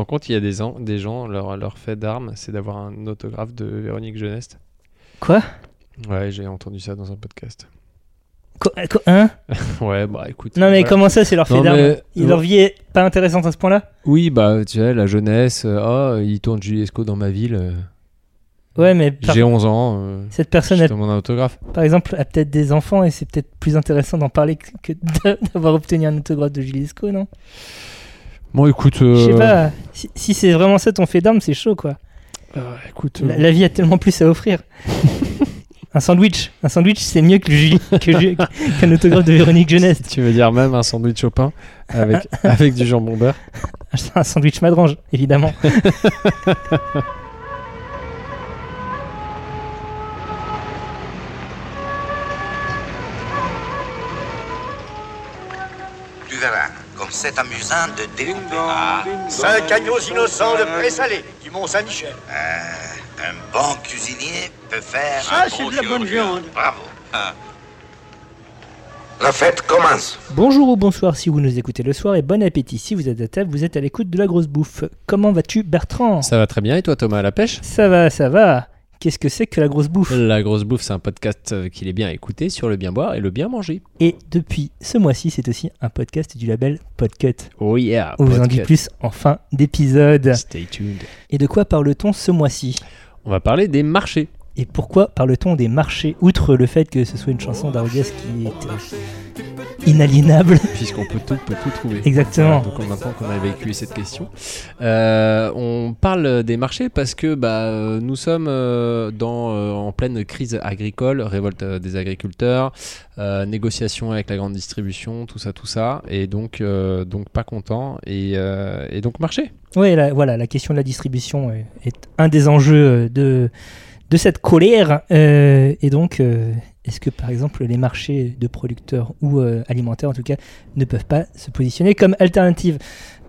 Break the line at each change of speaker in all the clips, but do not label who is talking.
rends compte, il y a des, gens, leur, leur fait d'armes, c'est d'avoir un autographe de Véronique Jeuneste.
Quoi?
Ouais, j'ai entendu ça dans un podcast.
Quoi- quoi- Hein?
Ouais, bah écoute.
Non, mais
voilà.
comment ça, c'est leur fait d'armes?
mais-
Leur vie est pas intéressante à ce point-là?
Oui, bah tu sais, la jeunesse, euh, oh, il tourne Julie Esco dans ma ville. euh,
Ouais, mais par-
J'ai 11 ans. euh,
cette personne, elle-
un autographe.
par exemple, a peut-être des enfants et c'est peut-être plus intéressant d'en parler que que d'a- d'avoir obtenu un autographe de Julie Lescaut, non?
Bon, écoute.
Je sais
euh,
pas. Si, si c'est vraiment ça ton fait d'armes, c'est chaud, quoi.
euh, écoute.
La,
euh,
la vie a tellement plus à offrir. un sandwich. Un sandwich, c'est mieux que le Julie- que qu'un autographe de Véronique Jeunesse.
Tu veux dire même un sandwich au pain avec, avec du jambon beurre?
Un sandwich madrange, évidemment.
c'est amusant de découper. Ah,
Cinq agneaux innocents de présalé du Mont-Saint-Michel.
euh, un bon cuisinier peut faire
Ça,
un
c'est
bon
de la bonne viande.
Bravo. Ah. La fête commence.
Bonjour ou bonsoir si vous nous écoutez le soir et bon appétit si vous êtes à table, vous êtes à l'écoute de la grosse bouffe. Comment vas-tu Bertrand?
Ça va très bien. Et toi, Thomas, à la pêche?
Ça va, ça va. Qu'est-ce que c'est que la grosse bouffe
La grosse bouffe, c'est un podcast euh, qu'il est bien écouté sur le bien boire et le bien manger.
Et depuis ce mois-ci, c'est aussi un podcast du label Podcut.
Oh yeah.
On vous en dit plus en fin d'épisode.
Stay tuned.
Et de quoi parle-t-on ce mois-ci?
On va parler des marchés.
Et pourquoi parle-t-on des marchés Outre le fait que ce soit une chanson d'Arodias qui est euh, inaliénable?
Puisqu'on peut tout, peut tout trouver.
Exactement.
Voilà, donc maintenant qu'on a vécu cette question, euh, on parle des marchés parce que bah, nous sommes euh, dans, euh, en pleine crise agricole, révolte des agriculteurs, euh, négociation avec la grande distribution, tout ça, tout ça, et donc, donc pas content, et, et donc marché.
Oui, voilà, la question de la distribution est, est un des enjeux de, de cette colère. Euh, et donc, euh, est-ce que par exemple les marchés de producteurs ou euh, alimentaires en tout cas ne peuvent pas se positionner comme alternative?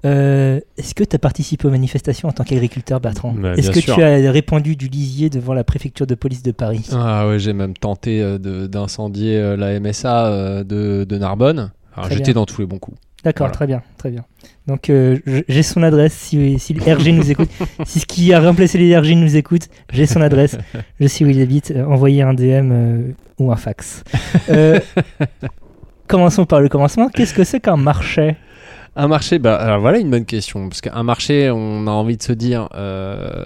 Est-ce que tu as participé aux manifestations en tant qu'agriculteur, Bertrand?
Bah,
Est-ce que
sûr.
tu as répandu du lisier devant la préfecture de police de Paris?
Ah ouais, j'ai même tenté d'incendier la MSA de, de Narbonne. Alors j'étais dans tous les bons coups.
D'accord,
Voilà.
très bien, très bien. Donc euh, j'ai son adresse si, si le RG nous écoute. si ce qui a remplacé les RG nous écoute, j'ai son adresse. Je sais où il habite. Euh, envoyez un DM euh, ou un fax. Euh, commençons par le commencement. Qu'est-ce que c'est qu'un marché?
Un marché, bah, alors voilà une bonne question. Parce qu'un marché, on a envie de se dire,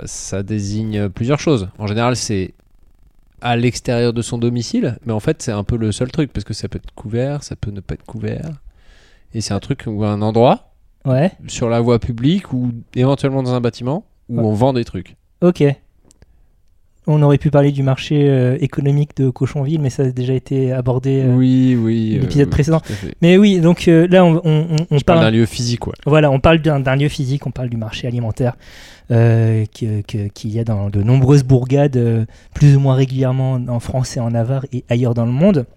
ça désigne plusieurs choses. En général, c'est à l'extérieur de son domicile, mais en fait, c'est un peu le seul truc, parce que ça peut être couvert, ça peut ne pas être couvert. Et c'est un truc ou un endroit,
Ouais,
sur la voie publique, ou éventuellement dans un bâtiment, où
Ouais.
on vend des trucs.
ok. On aurait pu parler du marché euh, économique de Cochonville, mais ça a déjà été abordé. euh,
oui, oui.
l'épisode
euh,
précédent.
à fait.
Mais oui, donc euh, là, on, on- on-
parle d'un lieu physique, ouais.
Voilà, on parle d'un lieu physique, on parle du marché alimentaire que- qu'il y a dans de nombreuses bourgades, plus ou moins régulièrement en France et en Navarre et ailleurs dans le monde.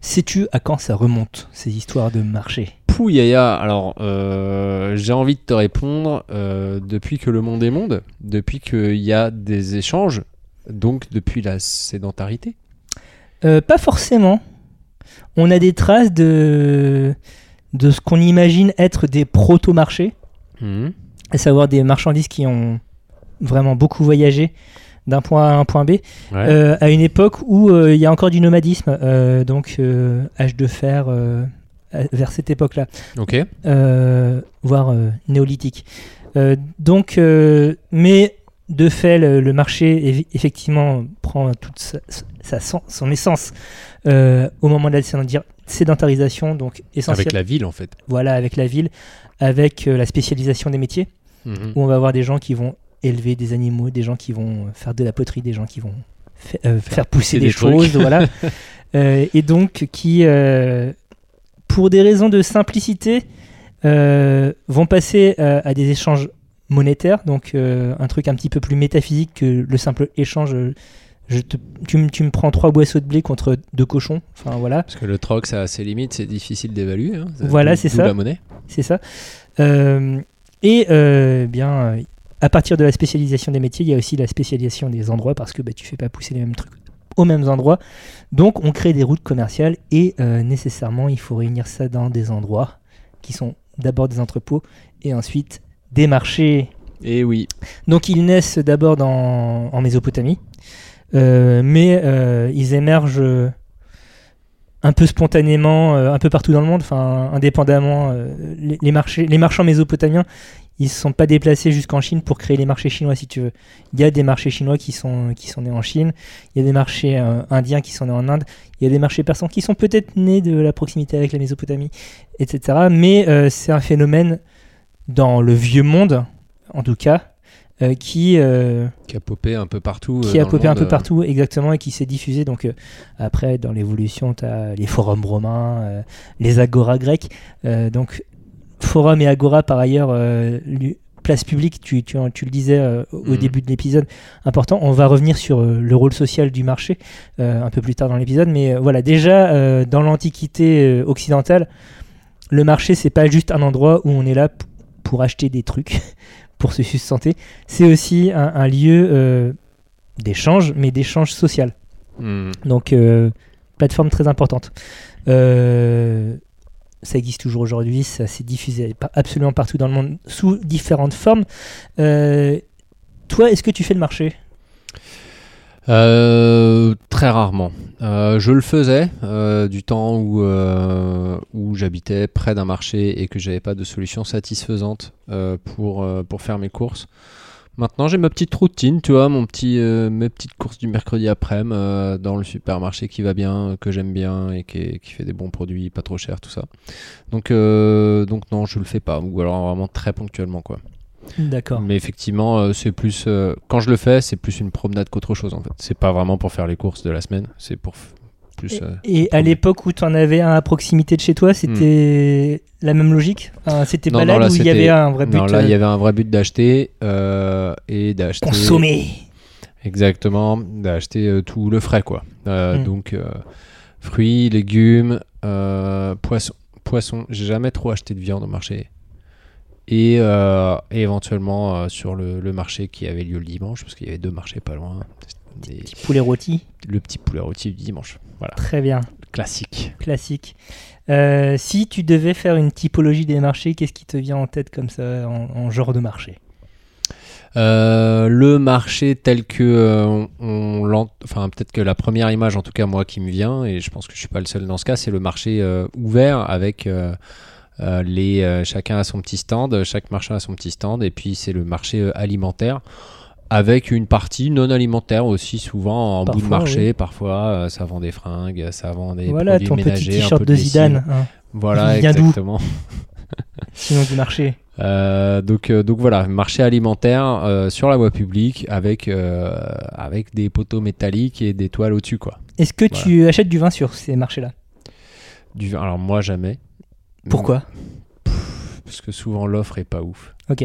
Sais-tu à quand ça remonte, ces histoires de marché?
Pouillaya, alors euh, j'ai envie de te répondre euh, depuis que le monde est monde, depuis qu'il y a des échanges, donc depuis la sédentarité.
Euh, Pas forcément. On a des traces de, de ce qu'on imagine être des proto-marchés,
Mhm.
à savoir des marchandises qui ont vraiment beaucoup voyagé d'un point A à un point B.
Ouais.
Euh, à une époque où euh, il y a encore du nomadisme, euh, donc âge de fer vers cette époque-là, voire néolithique. Donc, mais de fait, le, le marché eff- effectivement prend toute sa, sa- son, essence au moment de la sédentar- sédentarisation, donc essentiel.
Avec la ville en fait.
Voilà, avec la ville, avec la spécialisation des métiers
Mhm.
où on va avoir des gens qui vont élever des animaux, des gens qui vont faire de la poterie, des gens qui vont fa- euh, faire, pousser des, choses, voilà. Euh, et donc qui, euh, pour des raisons de simplicité, vont passer à des échanges monétaires, donc un truc un petit peu plus métaphysique que le simple échange. Je te, tu, me- tu me prends trois boisseaux de blé contre deux cochons. Enfin voilà.
Parce que le troc, ça a ses limites, c'est difficile d'évaluer. hein.
Voilà, c'est ça.
la monnaie.
c'est ça. Euh, et euh, bien, euh, à partir de la spécialisation des métiers, il y a aussi la spécialisation des endroits parce que bah, tu fais pas pousser les mêmes trucs aux mêmes endroits. Donc, on crée des routes commerciales et euh, nécessairement, il faut réunir ça dans des endroits qui sont d'abord des entrepôts et ensuite des marchés.
Et oui.
Donc ils naissent d'abord en Mésopotamie, euh, mais euh, ils émergent un peu spontanément, euh, un peu partout dans le monde, enfin indépendamment. euh, les, marchés, les marchands mésopotamiens, ils ne sont pas déplacés jusqu'en Chine pour créer les marchés chinois, si tu veux. Il y a des marchés chinois qui sont, qui sont nés en Chine, il y a des marchés euh, indiens qui sont nés en Inde, il y a des marchés persans qui sont peut-être nés de la proximité avec la Mésopotamie, etc. Mais euh, c'est un phénomène dans le vieux monde, en tout cas, euh, qui, euh,
Qui a popé un peu partout.
qui
euh,
a
dans le
popé un peu partout, exactement, et qui s'est diffusé. Donc euh, après, dans l'évolution, tu as les forums romains, les agoras grecs. Donc forum et agora, par ailleurs, place publique, tu, tu, tu le disais au
Mhm.
début de l'épisode, important. On va revenir sur le rôle social du marché un peu plus tard dans l'épisode, mais voilà, déjà dans l'Antiquité occidentale, le marché, c'est pas juste un endroit où on est là pour acheter des trucs, pour se sustenter. C'est aussi un, un lieu euh, d'échange, mais d'échange social.
hmm.
Donc, euh, plateforme très importante. Euh, ça existe toujours aujourd'hui, ça s'est diffusé absolument partout dans le monde sous différentes formes. Toi, est-ce que tu fais le marché?
Euh, très rarement. Euh, je le faisais euh, du temps où, où j'habitais près d'un marché et que j'avais pas de solution satisfaisante pour, pour faire mes courses. Maintenant, j'ai ma petite routine, tu vois, mon petit, mes petites courses du mercredi après-midi dans le supermarché qui va bien, que j'aime bien et qui, qui fait des bons produits, pas trop cher, tout ça. Donc, donc non, je le fais pas, ou alors vraiment très ponctuellement, quoi.
D'accord.
Mais effectivement, euh, c'est plus. euh, quand je le fais, c'est plus une promenade qu'autre chose en fait. C'est pas vraiment pour faire les courses de la semaine, c'est pour f- plus. euh,
Et à
promener.
l'époque où tu en avais un à proximité de chez toi, c'était la même logique? C'était
Non,
balade
non, là,
ou il y
c'était-
avait un vrai but
Non, là, il y
euh,
avait un vrai but d'acheter euh, et d'acheter.
consommer?
Exactement, d'acheter euh, tout le frais quoi. Euh,
Mm.
Donc euh, fruits, légumes, euh, poissons. Poissons, j'ai jamais trop acheté de viande au marché. Et, euh, et éventuellement euh, sur le, le marché qui avait lieu le dimanche, parce qu'il y avait deux marchés pas loin. Des-
Petit poulet rôti,
le petit poulet rôti du dimanche. Voilà,
très bien,
classique.
classique. Euh, si tu devais faire une typologie des marchés, qu'est-ce qui te vient en tête comme ça, en, en genre de marché?
Euh, le marché tel que euh, on, on enfin peut-être que la première image en tout cas moi qui me vient et je pense que je suis pas le seul dans ce cas c'est le marché euh, ouvert avec euh, les euh, chacun a son petit stand chaque marchand a son petit stand et puis c'est le marché euh, alimentaire avec une partie non alimentaire aussi souvent en bout de marché
oui.
parfois ça vend des fringues ça vend des
Voilà,
produits
ton petit
ménagers un
t-shirt
peu
de. Zidane, hein,
voilà exactement
sinon du marché.
Euh, donc, euh, donc voilà, marché alimentaire euh, sur la voie publique avec, avec des poteaux métalliques et des toiles au-dessus. quoi.
Est-ce que tu achètes du vin sur ces marchés-là?
Du, vin- alors moi jamais.
Pourquoi
Parce que souvent l'offre est pas ouf.
Ok.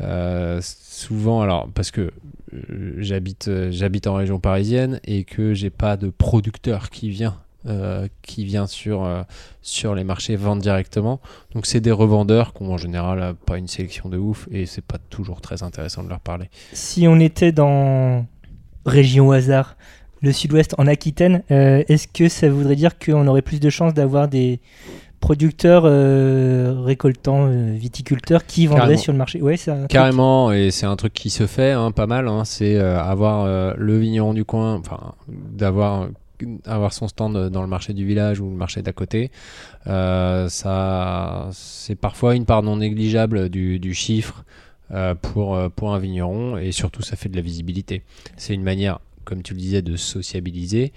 Euh, souvent, alors parce que euh, j'habite euh, j'habite en région parisienne et que j'ai pas de producteur qui vient euh, qui vient sur euh, sur les marchés vendre directement. Donc c'est des revendeurs qui ont en général pas une sélection de ouf et c'est pas toujours très intéressant de leur parler.
Si on était dans région au hasard, le sud-ouest en Aquitaine, euh, est-ce que ça voudrait dire qu'on aurait plus de chances d'avoir des producteurs euh, récoltants, euh, viticulteurs qui vendraient
Carrément.
sur le marché Ouais, truc-
Carrément, et c'est un truc qui se fait hein, pas mal, hein, c'est euh, avoir euh, le vigneron du coin, enfin d'avoir avoir son stand dans le marché du village ou le marché d'à côté. Euh, ça, c'est parfois une part non négligeable du, du chiffre euh, pour, pour un vigneron, et surtout ça fait de la visibilité. C'est une manière, comme tu le disais, de sociabiliser.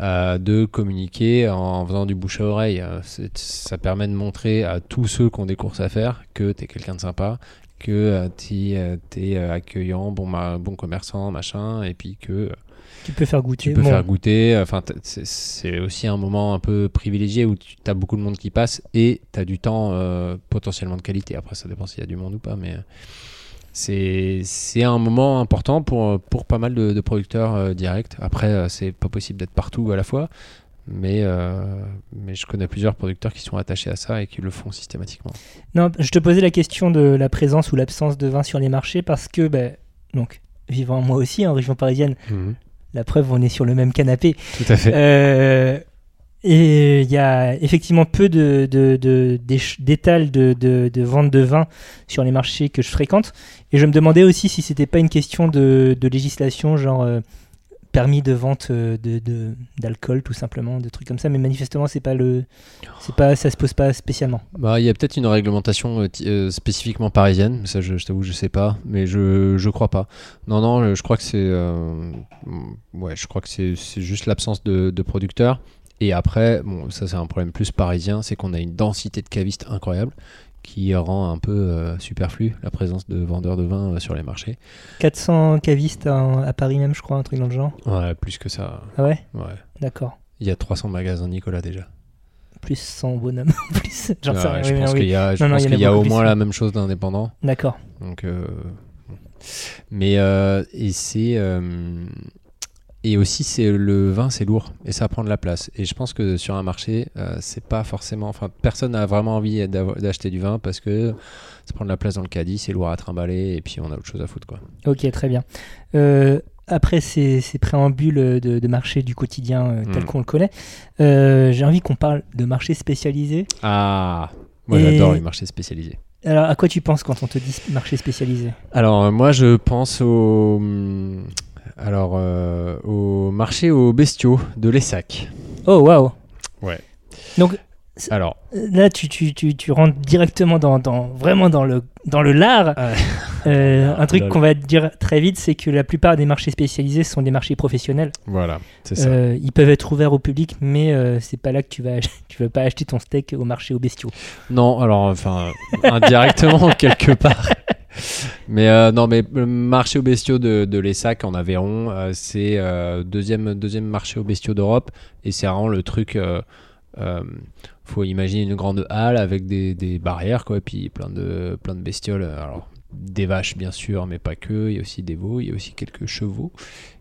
Euh, de communiquer en faisant du bouche à oreille. Euh, Ça permet de montrer à tous ceux qui ont des courses à faire que tu es quelqu'un de sympa, que tu es accueillant, bon, ma- bon commerçant, machin, et puis que euh,
tu peux faire goûter.
tu peux
Bon,
faire goûter. Enfin, c'est- aussi un moment un peu privilégié où tu as beaucoup de monde qui passe et tu as du temps euh, potentiellement de qualité. Après, ça dépend s'il y a du monde ou pas, mais euh, c'est un moment important pour, pour pas mal de, de producteurs euh, directs. Après, euh, c'est pas possible d'être partout à la fois. Mais, euh, mais je connais plusieurs producteurs qui sont attachés à ça et qui le font systématiquement.
Non, je te posais la question de la présence ou l'absence de vin sur les marchés parce que, ben, donc, vivant moi aussi en région parisienne, la preuve, on est sur le même canapé.
Tout à fait.
Euh, Et il y a effectivement peu de, de, de- d'étals de, de, vente de vin sur les marchés que je fréquente. Et je me demandais aussi si c'était pas une question de, législation, genre euh, permis de vente euh, d'alcool, tout simplement, de trucs comme ça. Mais manifestement, c'est pas le, pas, ça se pose pas spécialement.
Bah, il y a peut-être une réglementation euh, spécifiquement parisienne, ça je, t'avoue je sais pas, mais je je crois pas. Non non, je crois que c'est ouais, juste l'absence de producteurs. Et après, bon, ça c'est un problème plus parisien, c'est qu'on a une densité de cavistes incroyable qui rend un peu euh, superflu la présence de vendeurs de vin euh, sur les marchés.
400 cavistes à, à Paris même, je crois, un truc dans le genre.
Ouais, plus que ça.
Ah ouais?
Ouais.
D'accord.
Il y a 300 magasins Nicolas déjà.
Plus 100 bonhommes en plus.
Ouais, je
Oui,
pense
oui.
qu'il y a, je
Non, non,
pense
il y a
qu'il y a au moins la même chose d'indépendant.
D'accord.
Donc, euh, mais euh, et c'est euh, et aussi c'est le vin, c'est lourd et ça prend de la place. Et je pense que sur un marché, euh, c'est pas forcément, enfin, personne n'a vraiment envie d'acheter du vin parce que ça prend de la place dans le caddie, c'est lourd à trimballer et puis on a autre chose à foutre quoi.
Ok, très bien. Euh, après ces, ces préambules de, de marché du quotidien euh, tel
Mm.
qu'on le connaît, euh, j'ai envie qu'on parle de marché spécialisé.
Ah, moi
Et-
j'adore les marchés spécialisés.
Alors, à quoi tu penses quand on te dit marché spécialisé?
Alors euh, moi je pense au alors euh, au marché aux bestiaux de l'Essac.
Oh, waouh
Ouais.
Donc
Alors
là, tu, tu, tu, tu rentres directement dans, dans- vraiment dans le, dans le lard.
Ouais.
Euh, un truc qu'on va te dire très vite, c'est que la plupart des marchés spécialisés sont des marchés professionnels.
voilà, c'est ça.
Euh, ils peuvent être ouverts au public, mais c'est pas là que tu vas, tu vas pas acheter ton steak au marché aux bestiaux.
Non, alors enfin indirectement quelque part. Mais euh, non, mais le marché aux bestiaux de, de l'Essac en Aveyron, euh, c'est euh, deuxième deuxième marché aux bestiaux d'Europe et c'est vraiment le truc. euh, euh, faut imaginer une grande halle avec des, des barrières quoi, et puis plein de plein de bestioles. Alors des vaches bien sûr, mais pas que. Il y a aussi des veaux, il y a aussi quelques chevaux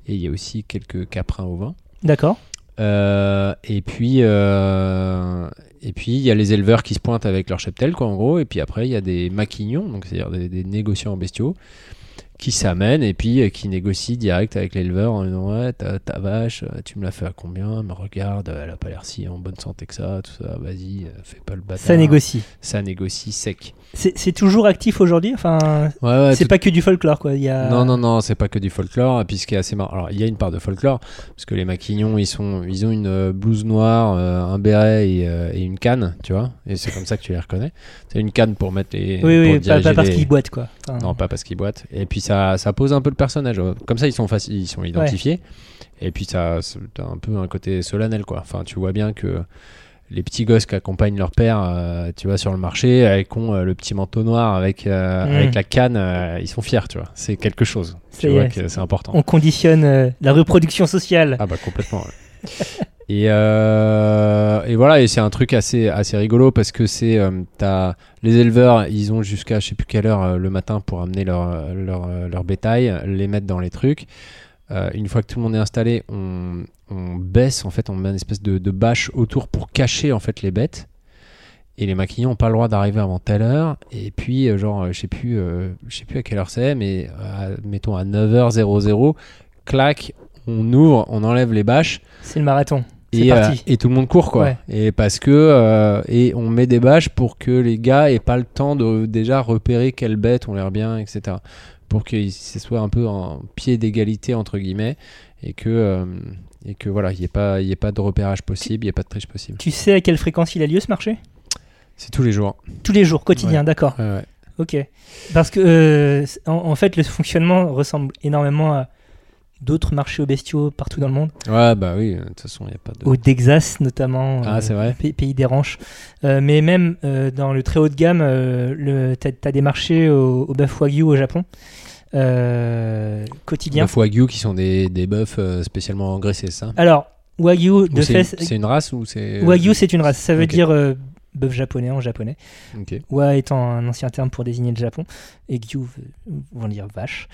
et il y a aussi quelques caprins au vin.
D'accord
Euh, et puis, euh, et puis il y a les éleveurs qui se pointent avec leur cheptel, quoi, en gros. Et puis après, il y a des maquignons, donc c'est-à-dire des, des négociants en bestiaux, qui s'amènent et puis euh, qui négocient direct avec l'éleveur en disant ouais, ta, ta vache, tu me l'as fait à combien? Me regarde, elle a pas l'air si en bonne santé que ça, tout ça. Vas-y, fais pas le bâtard.
Ça négocie.
Ça négocie sec.
C'est toujours actif aujourd'hui Enfin,
Ouais, ouais,
c'est
tout-
pas que du folklore, quoi. Il y a...
Non, non, non, c'est pas que du folklore. Et puis ce qui est assez marrant, alors il y a une part de folklore, parce que les maquignons, ils, sont, ils ont une euh, blouse noire, euh, un béret et, euh, et une canne, tu vois. Et c'est comme ça que tu les reconnais. C'est une canne pour mettre les.
Oui,
pour
oui, pas, parce
les-
qu'ils boitent, quoi. Enfin,
Non, pas parce qu'ils boitent. Et puis ça, ça pose un peu le personnage. Comme ça, ils sont, faci- ils sont identifiés. Et puis ça, c'est- t'as un peu un côté solennel, quoi. Enfin, tu vois bien que les petits gosses qui accompagnent leur père, euh, tu vois, sur le marché, avec ont, euh, le petit manteau noir avec, euh,
Mm.
avec la canne, euh, ils sont fiers, tu vois. C'est quelque chose. Tu vois que c'est important.
On conditionne la reproduction sociale.
Ah bah complètement. ouais. et, euh, et voilà, et c'est un truc assez, assez rigolo parce que c'est euh, t'as les éleveurs, ils ont jusqu'à je sais plus quelle heure le matin pour amener leur, leur, leur bétail, les mettre dans les trucs. Euh, une fois que tout le monde est installé, on, on baisse en fait, on met une espèce de, de bâche autour pour cacher en fait les bêtes. Et les maquillons n'ont pas le droit d'arriver avant telle heure. Et puis, euh, genre, euh, je sais plus, euh, je sais plus à quelle heure c'est, mais mettons à 9h00, clac, on ouvre, on enlève les bâches
C'est le marathon.
Et, euh, et tout le monde court quoi.
Ouais.
Et parce que euh, et on met des bâches pour que les gars aient pas le temps de déjà repérer quelles bêtes ont l'air bien, etc. Pour que ce soit un peu en pied d'égalité entre guillemets et que euh, et que voilà, il n'y ait pas il ait pas de repérage possible, il n'y ait pas de triche possible.
Tu sais à quelle fréquence il a lieu ce marché?
C'est tous les jours.
Tous les jours, quotidien, d'accord.
Ouais, ouais.
Ok. Parce que, euh, en, en fait, le fonctionnement ressemble énormément à d'autres marchés aux bestiaux partout dans le monde.
Ouais, bah oui, de toute façon, il n'y a pas de
Au Texas, notamment.
Ah,
euh,
c'est vrai
pa- Pays des ranches. Euh, mais même euh, dans le très haut de gamme, euh, t'as as des marchés au, au bœuf wagyu au Japon. Euh, quotidien.
Bœuf wagyu qui sont des, des bœufs euh, spécialement engraissés, ça?
Alors, wagyu de fait.
c'est une race ou c'est
Wagyu, c'est une race. Ça veut dire euh, bœuf japonais en japonais.
Ok.
Wa étant un ancien terme pour désigner le Japon, et Gyu veut- vont dire vache.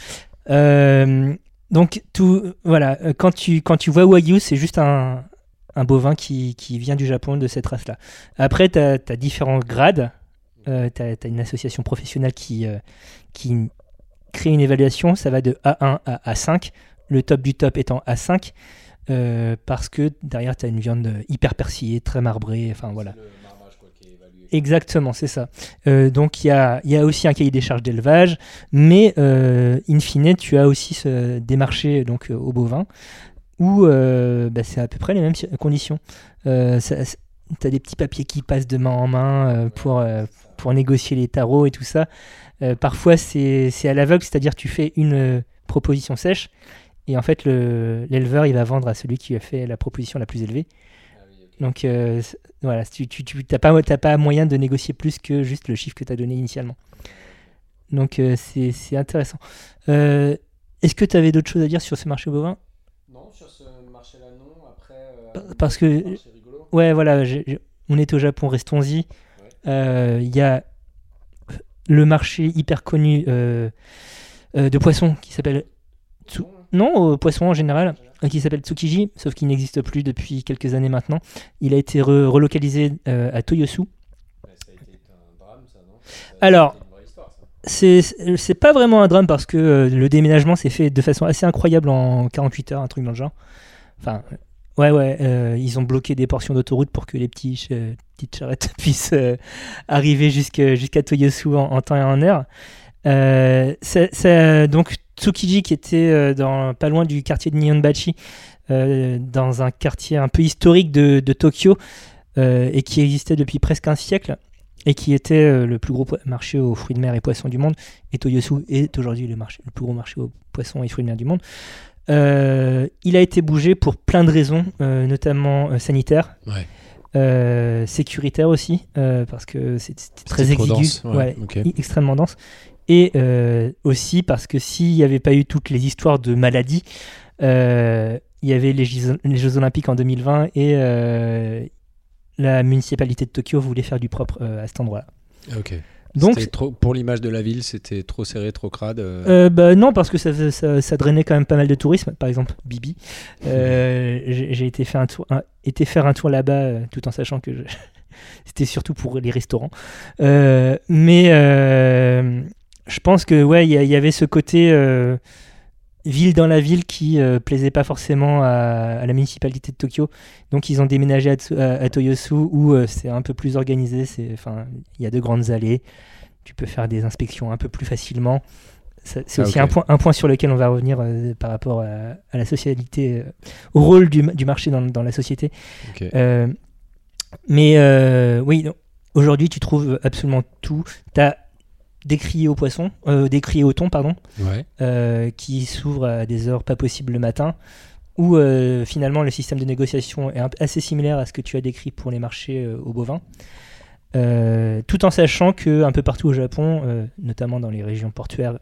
Euh, donc, tout, voilà, euh, quand tu, quand tu vois Wagyu, c'est juste un, bovin qui, qui vient du Japon de cette race-là. Après, tu as, différents grades. tu as, une association professionnelle qui, euh, qui crée une évaluation. Ça va de A1 à A5, le top du top étant A5. euh, parce que derrière, tu as une viande hyper persillée, très marbrée. Enfin voilà. Exactement, c'est ça. Euh, donc il y a, aussi un cahier des charges d'élevage, mais euh, in fine, tu as aussi ce, des marchés donc, au bovin où euh, bah, c'est à peu près les mêmes conditions. Euh, tu as des petits papiers qui passent de main en main euh, pour, euh, pour négocier les tarots et tout ça. Euh, parfois, c'est à l'aveugle, c'est-à-dire tu fais une euh, proposition sèche et en fait, le- l'éleveur, il va vendre à celui qui a fait la proposition la plus élevée. Donc euh, voilà, tu t'as pas moyen de négocier plus que juste le chiffre que tu as donné initialement. Donc euh, c'est intéressant. Euh, Est-ce que tu avais d'autres choses à dire sur ce marché bovin?
Non, sur ce marché-là, non. Après,
Pa- parce que-
rigolo.
Ouais, voilà, on est au Japon, restons-y. Il y a le marché hyper connu de poissons qui s'appelle Tsu- non, euh, poisson en général, qui s'appelle Tsukiji, sauf qu'il n'existe plus depuis quelques années maintenant. Il a été re- relocalisé euh, à Toyosu.
Ça a été un drame, ça, non?
Alors,
ça.
C'est c'est pas vraiment un drame parce que euh, le déménagement s'est fait de façon assez incroyable en 48 heures, un truc dans le genre. Enfin, euh, ouais, ouais, euh, ils ont bloqué des portions d'autoroute pour que les petits, euh, petites charrettes puissent euh, arriver jusqu'à Toyosu en, en temps et en heure. Euh, ça- ça- donc, Tsukiji, qui était euh, dans, pas loin du quartier de Nihonbachi, euh, dans un quartier un peu historique de, de Tokyo, euh, et qui existait depuis presque un siècle, et qui était euh, le plus gros marché aux fruits de mer et poissons du monde, et Toyosu est aujourd'hui le, marché- le plus gros marché aux poissons et fruits de mer du monde. Euh, il a été bougé pour plein de raisons, euh, notamment euh, sanitaires,
Ouais.
euh, sécuritaires aussi, euh, parce que c'est- c'était très exigu,
dense, ouais,
ouais,
ok.
i- extrêmement dense. Et euh, aussi parce que s'il n'y avait pas eu toutes les histoires de maladies, euh, il y avait les Jeux, les Jeux Olympiques en 2020 et euh, la municipalité de Tokyo voulait faire du propre à cet endroit-là.
Ok.
Donc,
trop, pour l'image de la ville, c'était trop serré, trop crade. euh,
Euh, bah, non, parce que ça, faisait- ça, ça drainait quand même pas mal de tourisme. Par exemple, Bibi. Euh, J'ai été, faire un tour, un- été faire un tour là-bas tout en sachant que je- c'était surtout pour les restaurants. Mais je pense que ouais, il y, avait ce côté euh, ville dans la ville qui euh, plaisait pas forcément à, à la municipalité de Tokyo. Donc ils ont déménagé à, Tsu- à- à Toyosu où euh, c'est un peu plus organisé. C'est, enfin, il y a de grandes allées. Tu peux faire des inspections un peu plus facilement. C'est
Ah,
aussi un, point, un point sur lequel on va revenir euh, par rapport à, la socialité, au rôle du, du marché dans, dans la société. mais oui, aujourd'hui, tu trouves absolument tout. Tu as des criers aux poissons, euh, au thon, pardon,
Ouais.
euh, qui s'ouvrent à des heures pas possibles le matin, où euh, finalement le système de négociation est assez similaire à ce que tu as décrit pour les marchés euh, aux bovins. Euh, tout en sachant que un peu partout au Japon, notamment dans les régions portuaires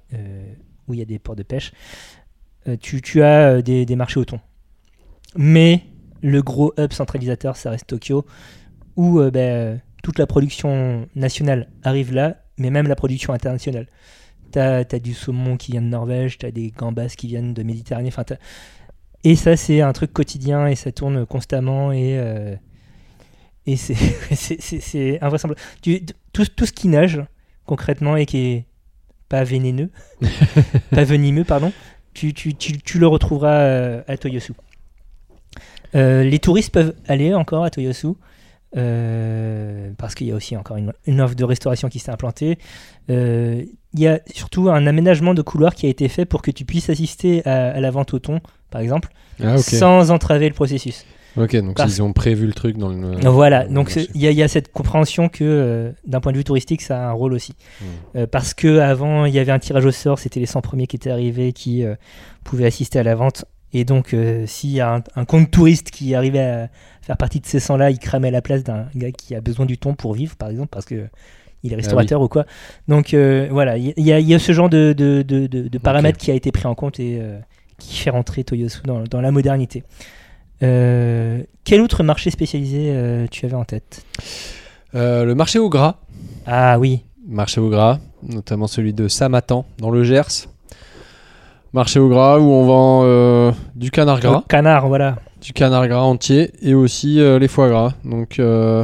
où il y a des ports de pêche, tu, tu as des, des marchés au thon. Mais le gros hub centralisateur, ça reste Tokyo, où ben, toute la production nationale arrive là, mais même la production internationale. T'as as du saumon qui vient de Norvège, t'as des gambas qui viennent de Méditerranée. Enfin, et ça, c'est un truc quotidien et ça tourne constamment et, euh, et c'est- invraisemblable. Tu- tout, tout ce qui nage, concrètement, et qui est pas vénéneux, pas venimeux, pardon, tu, tu, tu, tu le retrouveras euh, à Toyosu. Euh, les touristes peuvent aller encore à Toyosu. Euh, parce qu'il y a aussi encore une, une offre de restauration qui s'est implantée. Euh, il y a surtout un aménagement de couloir qui a été fait pour que tu puisses assister à, à la vente au thon, par exemple,
Ah,
sans entraver le processus.
Ok, donc
Parce-
ils ont prévu le truc dans le.
voilà,
dans
donc il y, a- il y a cette compréhension que euh, d'un point de vue touristique, ça a un rôle aussi.
Hmm.
Euh, parce que avant, il y avait un tirage au sort, c'était les 100 premiers qui étaient arrivés qui euh, pouvaient assister à la vente. Et donc, s'il y a un, un compte touriste qui arrivait à faire partie de ces 100-là, il cramait la place d'un gars qui a besoin du thon pour vivre, par exemple, parce que il est restaurateur ou quoi. Donc euh, voilà, il y, a- il y a ce genre de, de, qui a été pris en compte et euh, qui fait rentrer Toyosu dans, dans la modernité. Euh, quel autre marché spécialisé tu avais en tête?
Le marché au gras.
Ah oui,
Marché au gras, notamment celui de Samatan dans le Gers. Marché au gras où on vend du canard gras,
Le canard, voilà.
Du canard gras entier et aussi euh, les foie gras. Donc euh,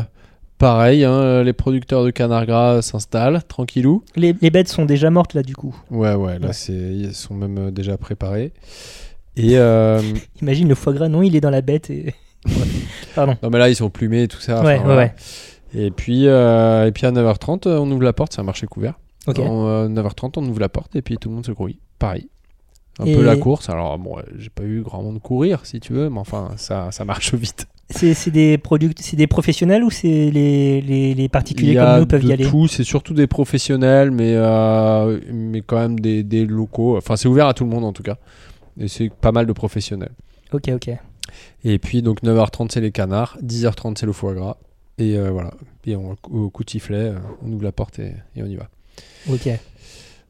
pareil, hein, les producteurs de canard gras s'installent tranquillou.
Les, les bêtes sont déjà mortes là du coup.
Ouais, ouais, là
Ouais.
c'est ils sont même euh, déjà préparés. Et euh,
Imagine le foie gras, non, il est dans la bête. Et... Pardon.
non, mais là, ils sont plumés et tout ça.
Ouais,
enfin,
ouais.
Et puis, euh, et puis à 9h30, euh, on ouvre la porte, c'est un marché couvert.
Ok.
En, euh, 9h30, on ouvre la porte et puis tout le monde se grouille. Pareil. Un
Et-
peu la course. Alors, bon, euh, j'ai pas eu grand monde courir, si tu veux, mais enfin, ça, ça marche vite.
C'est des des professionnels ou c'est les, les, les particuliers comme nous peuvent y aller
tout, c'est surtout des professionnels, mais, euh, mais quand même des, des locaux. Enfin, c'est ouvert à tout le monde en tout cas. Et c'est pas mal de professionnels.
Ok, ok.
Et puis, donc 9h30, c'est les canards, 10h30, c'est le foie gras. Et euh, voilà. Et on, au coup de sifflet, on ouvre la porte et, et on y va.
Ok.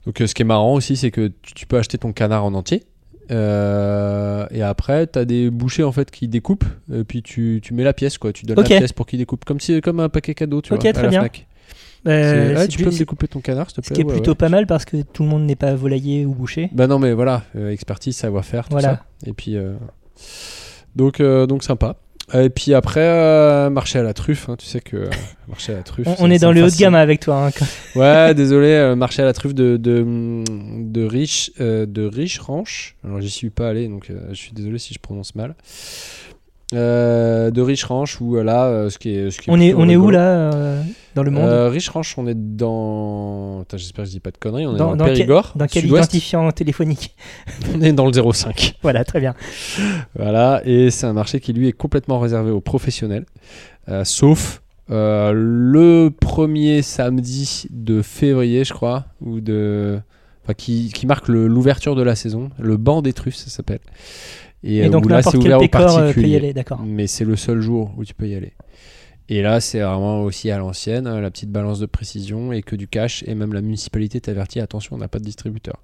Donc, euh, ce qui est marrant aussi, c'est que tu, tu peux acheter ton canard en entier. Euh, et après, tu as des bouchers en fait qui découpent. Et puis, tu, tu mets la pièce, quoi. Tu donnes la pièce pour qu'ils découpent. Comme, si, comme un paquet cadeau, tu
Ok,
vois. à
très
la
bien.
Fnac.
Euh,
ah, tu
plus-
peux me découper ton canard, s'il te
Ce
plaît
qui est
Ouais,
plutôt
ouais.
pas mal parce que tout le monde n'est pas volailler ou boucher.
Bah non, mais voilà, euh, expertise, savoir-faire, tout
Voilà.
ça. Et puis, donc, donc sympa. Et puis après, euh, marché à la truffe, hein, tu sais que euh, marché à la truffe.
On, est dans le haut de gamme avec toi. hein, quand-
Ouais, désolé, euh, marché à la truffe de, de, de riche, euh, de riche ranch. Alors j'y suis pas allé, donc euh, je suis désolé si je prononce mal. Euh, de riche ranch où euh, là, euh, ce qui est, ce qui est
On est, on est où là euh, dans le monde
Euh, Riche ranch, on est dans. J'espère que je dis pas de conneries. On est
Dans-
dans,
dans
le
quel-
Périgord,
Dans quel identifiant téléphonique
On est dans le 05.
Voilà, très bien.
Voilà, et c'est un marché qui lui est complètement réservé aux professionnels, euh, sauf euh, le premier samedi de février, je crois, ou de, enfin, qui, qui marque l'ouverture de la saison, le banc des truffes, ça s'appelle. Et,
Et donc
là, c'est
quel
ouvert aux
euh,
particuliers.
aller, d'accord.
Mais c'est le seul jour où tu peux y aller. Et là, c'est vraiment aussi à l'ancienne, euh, la petite balance de précision et que du cash. Et même la municipalité t'avertit attention, on n'a pas de distributeur.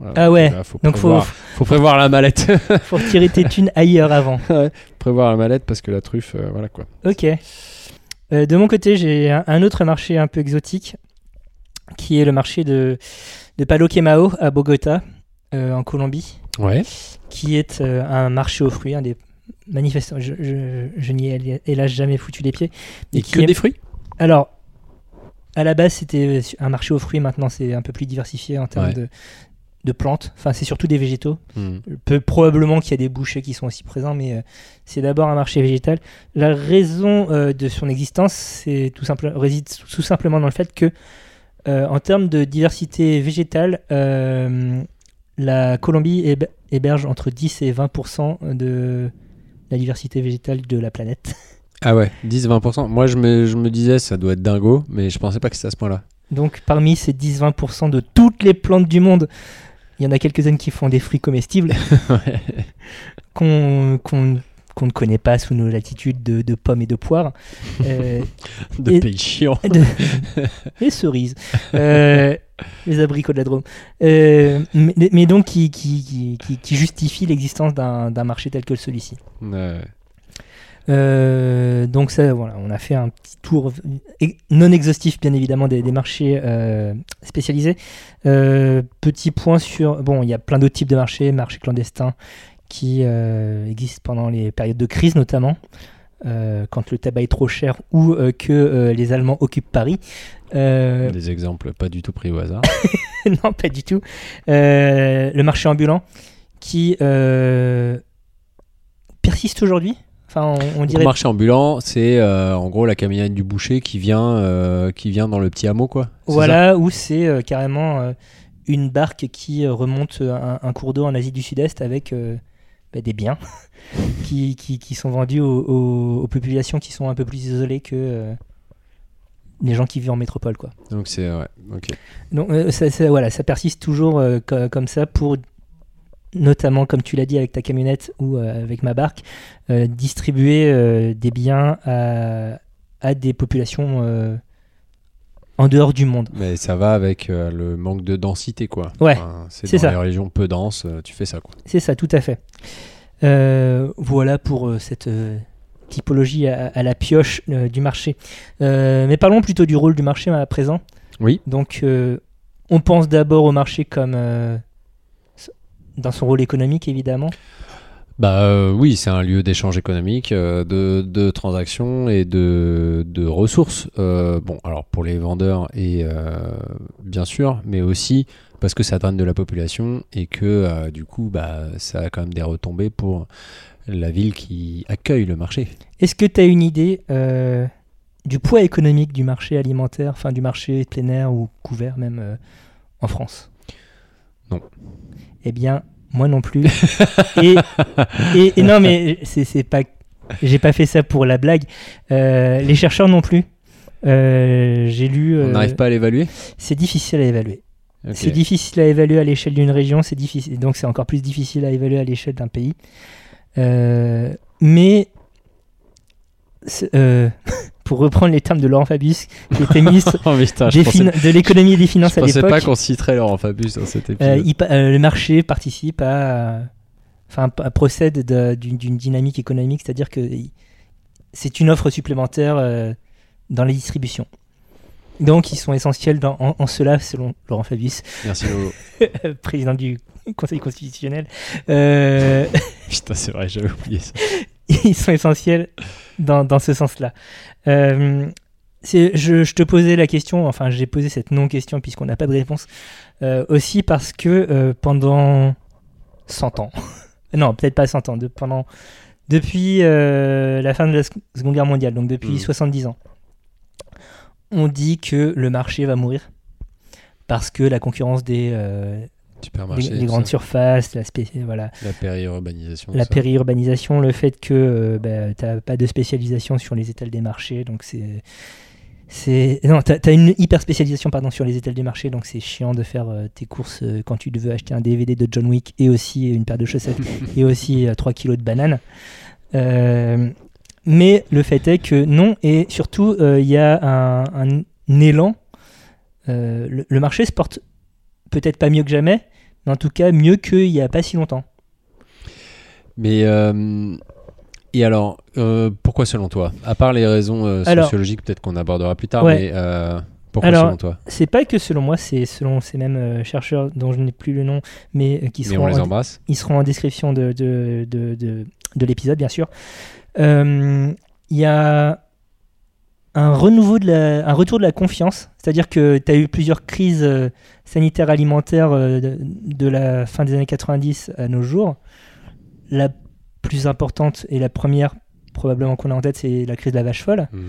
Voilà.
Ah ouais,
Là, faut
Donc faut,
prévoir, faut prévoir la mallette.
faut retirer tes thunes ailleurs avant.
prévoir la mallette parce que la truffe, euh, voilà quoi.
Ok. Euh, de mon côté, j'ai un, un autre marché un peu exotique qui est le marché de, de Palo Quemao à Bogota, euh, en Colombie,
Ouais.
qui est un marché aux fruits, un des manifestants. Je, je, je n'y ai hélas jamais foutu les pieds.
Et
qui
que
est-
des fruits?
Alors, à la base, c'était un marché aux fruits. Maintenant, c'est un peu plus diversifié en termes
Ouais.
de, de plantes. Enfin, c'est surtout des végétaux.
Hmm.
Peu, probablement qu'il y a des bouchers qui sont aussi présents, mais euh, c'est d'abord un marché végétal. La raison euh, de son existence c'est tout simple, réside tout simplement dans le fait que, euh, en termes de diversité végétale, euh, la Colombie héb- héberge entre 10 et 20% de la diversité végétale de la planète.
Ah ouais, 10-20%. Moi, je me, je me disais, ça doit être dingo, mais je pensais pas que c'était à ce point-là.
Donc, parmi ces 10-20% de toutes les plantes du monde, il y en a quelques-unes qui font des fruits comestibles qu'on ne connaît pas sous nos latitudes de, de pommes et de poires. Euh,
De
Et-
pays chiant.
de- les cerises, euh, les abricots de la Drôme. Euh, mais, mais donc qui, qui, qui, qui- qui justifie l'existence d'un marché tel que celui-ci.
Ouais.
Euh, donc ça, voilà, on a fait un petit tour e- non exhaustif bien évidemment des, des marchés euh, spécialisés. Euh, petit point sur, bon, il y a plein d'autres types de marchés, marchés clandestins qui euh, existent pendant les périodes de crise notamment, euh, quand le tabac est trop cher ou euh, que euh, les Allemands occupent Paris.
Des exemples pas du tout pris au hasard.
non, pas du tout. Le marché ambulant qui persiste aujourd'hui. Enfin, on, on
Le
dirait
marché ambulant, c'est en gros la camionnette du boucher qui vient, qui vient dans le petit hameau, quoi.
Voilà, où c'est carrément une barque qui remonte un, un cours d'eau en Asie du Sud-Est avec bah, des biens qui, qui, qui sont vendus aux, aux- aux populations qui sont un peu plus isolées que euh, les gens qui vivent en métropole. Quoi.
Donc c'est ouais, ok.
Donc euh, ça, ça- voilà, ça persiste toujours euh, co- comme ça pour notamment, comme tu l'as dit avec ta camionnette ou euh, avec ma barque, euh, distribuer euh, des biens à, à des populations euh, en dehors du monde.
Mais ça va avec euh, le manque de densité, quoi.
Ouais,
Enfin, c'est dans
ça.
les régions peu denses, euh, tu fais ça, quoi.
C'est ça, tout à fait. Euh, voilà pour euh, cette typologie à, à la pioche du marché. Mais parlons plutôt du rôle du marché à présent.
Oui.
Donc, on pense d'abord au marché comme dans son rôle économique, évidemment.
Bah euh, oui, c'est un lieu d'échange économique, euh, de, de transactions et de, de ressources. Euh, bon, alors pour les vendeurs et bien sûr, mais aussi parce que ça draine de la population et que du coup, bah, ça a quand même des retombées pour la ville qui accueille le marché.
Est-ce que tu as une idée du poids économique du marché alimentaire, enfin du marché plein air ou couvert même en France?
Non.
Eh bien, moi non plus. et, et- et non, mais c'est pas. J'ai pas fait ça pour la blague. Euh, les chercheurs non plus. Euh, J'ai lu.
On
euh,
n'arrive pas à l'évaluer?
C'est difficile à évaluer. C'est difficile à évaluer à l'échelle d'une région, c'est difficile, donc c'est encore plus difficile à évaluer à l'échelle d'un pays. Euh, mais euh, pour reprendre les termes de Laurent Fabius, qui était ministre
Oh, putain, je
des
pensais,
de l'économie et des finances
je
à
pensais pas
l'époque,
qu'on citerait Laurent Fabius dans cet
euh,
épisode.
il euh, le marché participe à, enfin, procède de- d'une dynamique économique, c'est-à-dire que c'est une offre supplémentaire euh, dans les distributions. Donc, ils sont essentiels dans- en, en cela, selon Laurent Fabius.
Merci Lolo.
président du Conseil constitutionnel, euh,
Putain, c'est vrai, j'avais oublié ça.
ils sont essentiels dans, dans ce sens-là. Euh, je, je te posais la question, enfin j'ai posé cette non-question puisqu'on n'a pas de réponse, euh, aussi parce que euh, pendant 100 ans, non peut-être pas 100 ans, de, pendant, depuis la fin de la Sec- Seconde Guerre mondiale, donc depuis
Mhm.
70 ans, on dit que le marché va mourir parce que la concurrence des,
Supermarché.
les, grandes
ça.
surfaces, la, voilà,
La périurbanisation.
la périurbanisation, le fait que euh, bah, tu n'as pas de spécialisation sur les étals des marchés, donc c'est. c'est non, tu as, une hyper spécialisation pardon, sur les étals des marchés, donc c'est chiant de faire euh, tes courses euh, quand tu veux acheter un DVD de John Wick et aussi une paire de chaussettes et aussi 3 kilos de bananes. Euh, mais le fait est que non, et surtout, euh, il y a un, un élan. Euh, le, le marché se porte peut-être pas mieux que jamais, mais en tout cas mieux qu'il n'y a pas si longtemps.
Mais euh, et alors, euh, pourquoi selon toi? À part les raisons euh,
Alors-
sociologiques, peut-être qu'on abordera plus tard,
Ouais.
mais pourquoi
Alors,
selon toi?
C'est pas que selon moi, c'est selon ces mêmes chercheurs dont je n'ai plus le nom, mais qui
Mais
seront,
on les
en,
embrasse.
ils seront en description de, de, de, de- de l'épisode, bien sûr. Il y a un renouveau de la, un retour de la confiance, c'est-à-dire que tu as eu plusieurs crises euh, sanitaires alimentaires euh, de, de la fin des années 90 à nos jours. La plus importante et la première probablement qu'on a en tête, c'est la crise de la vache folle.
Mhm.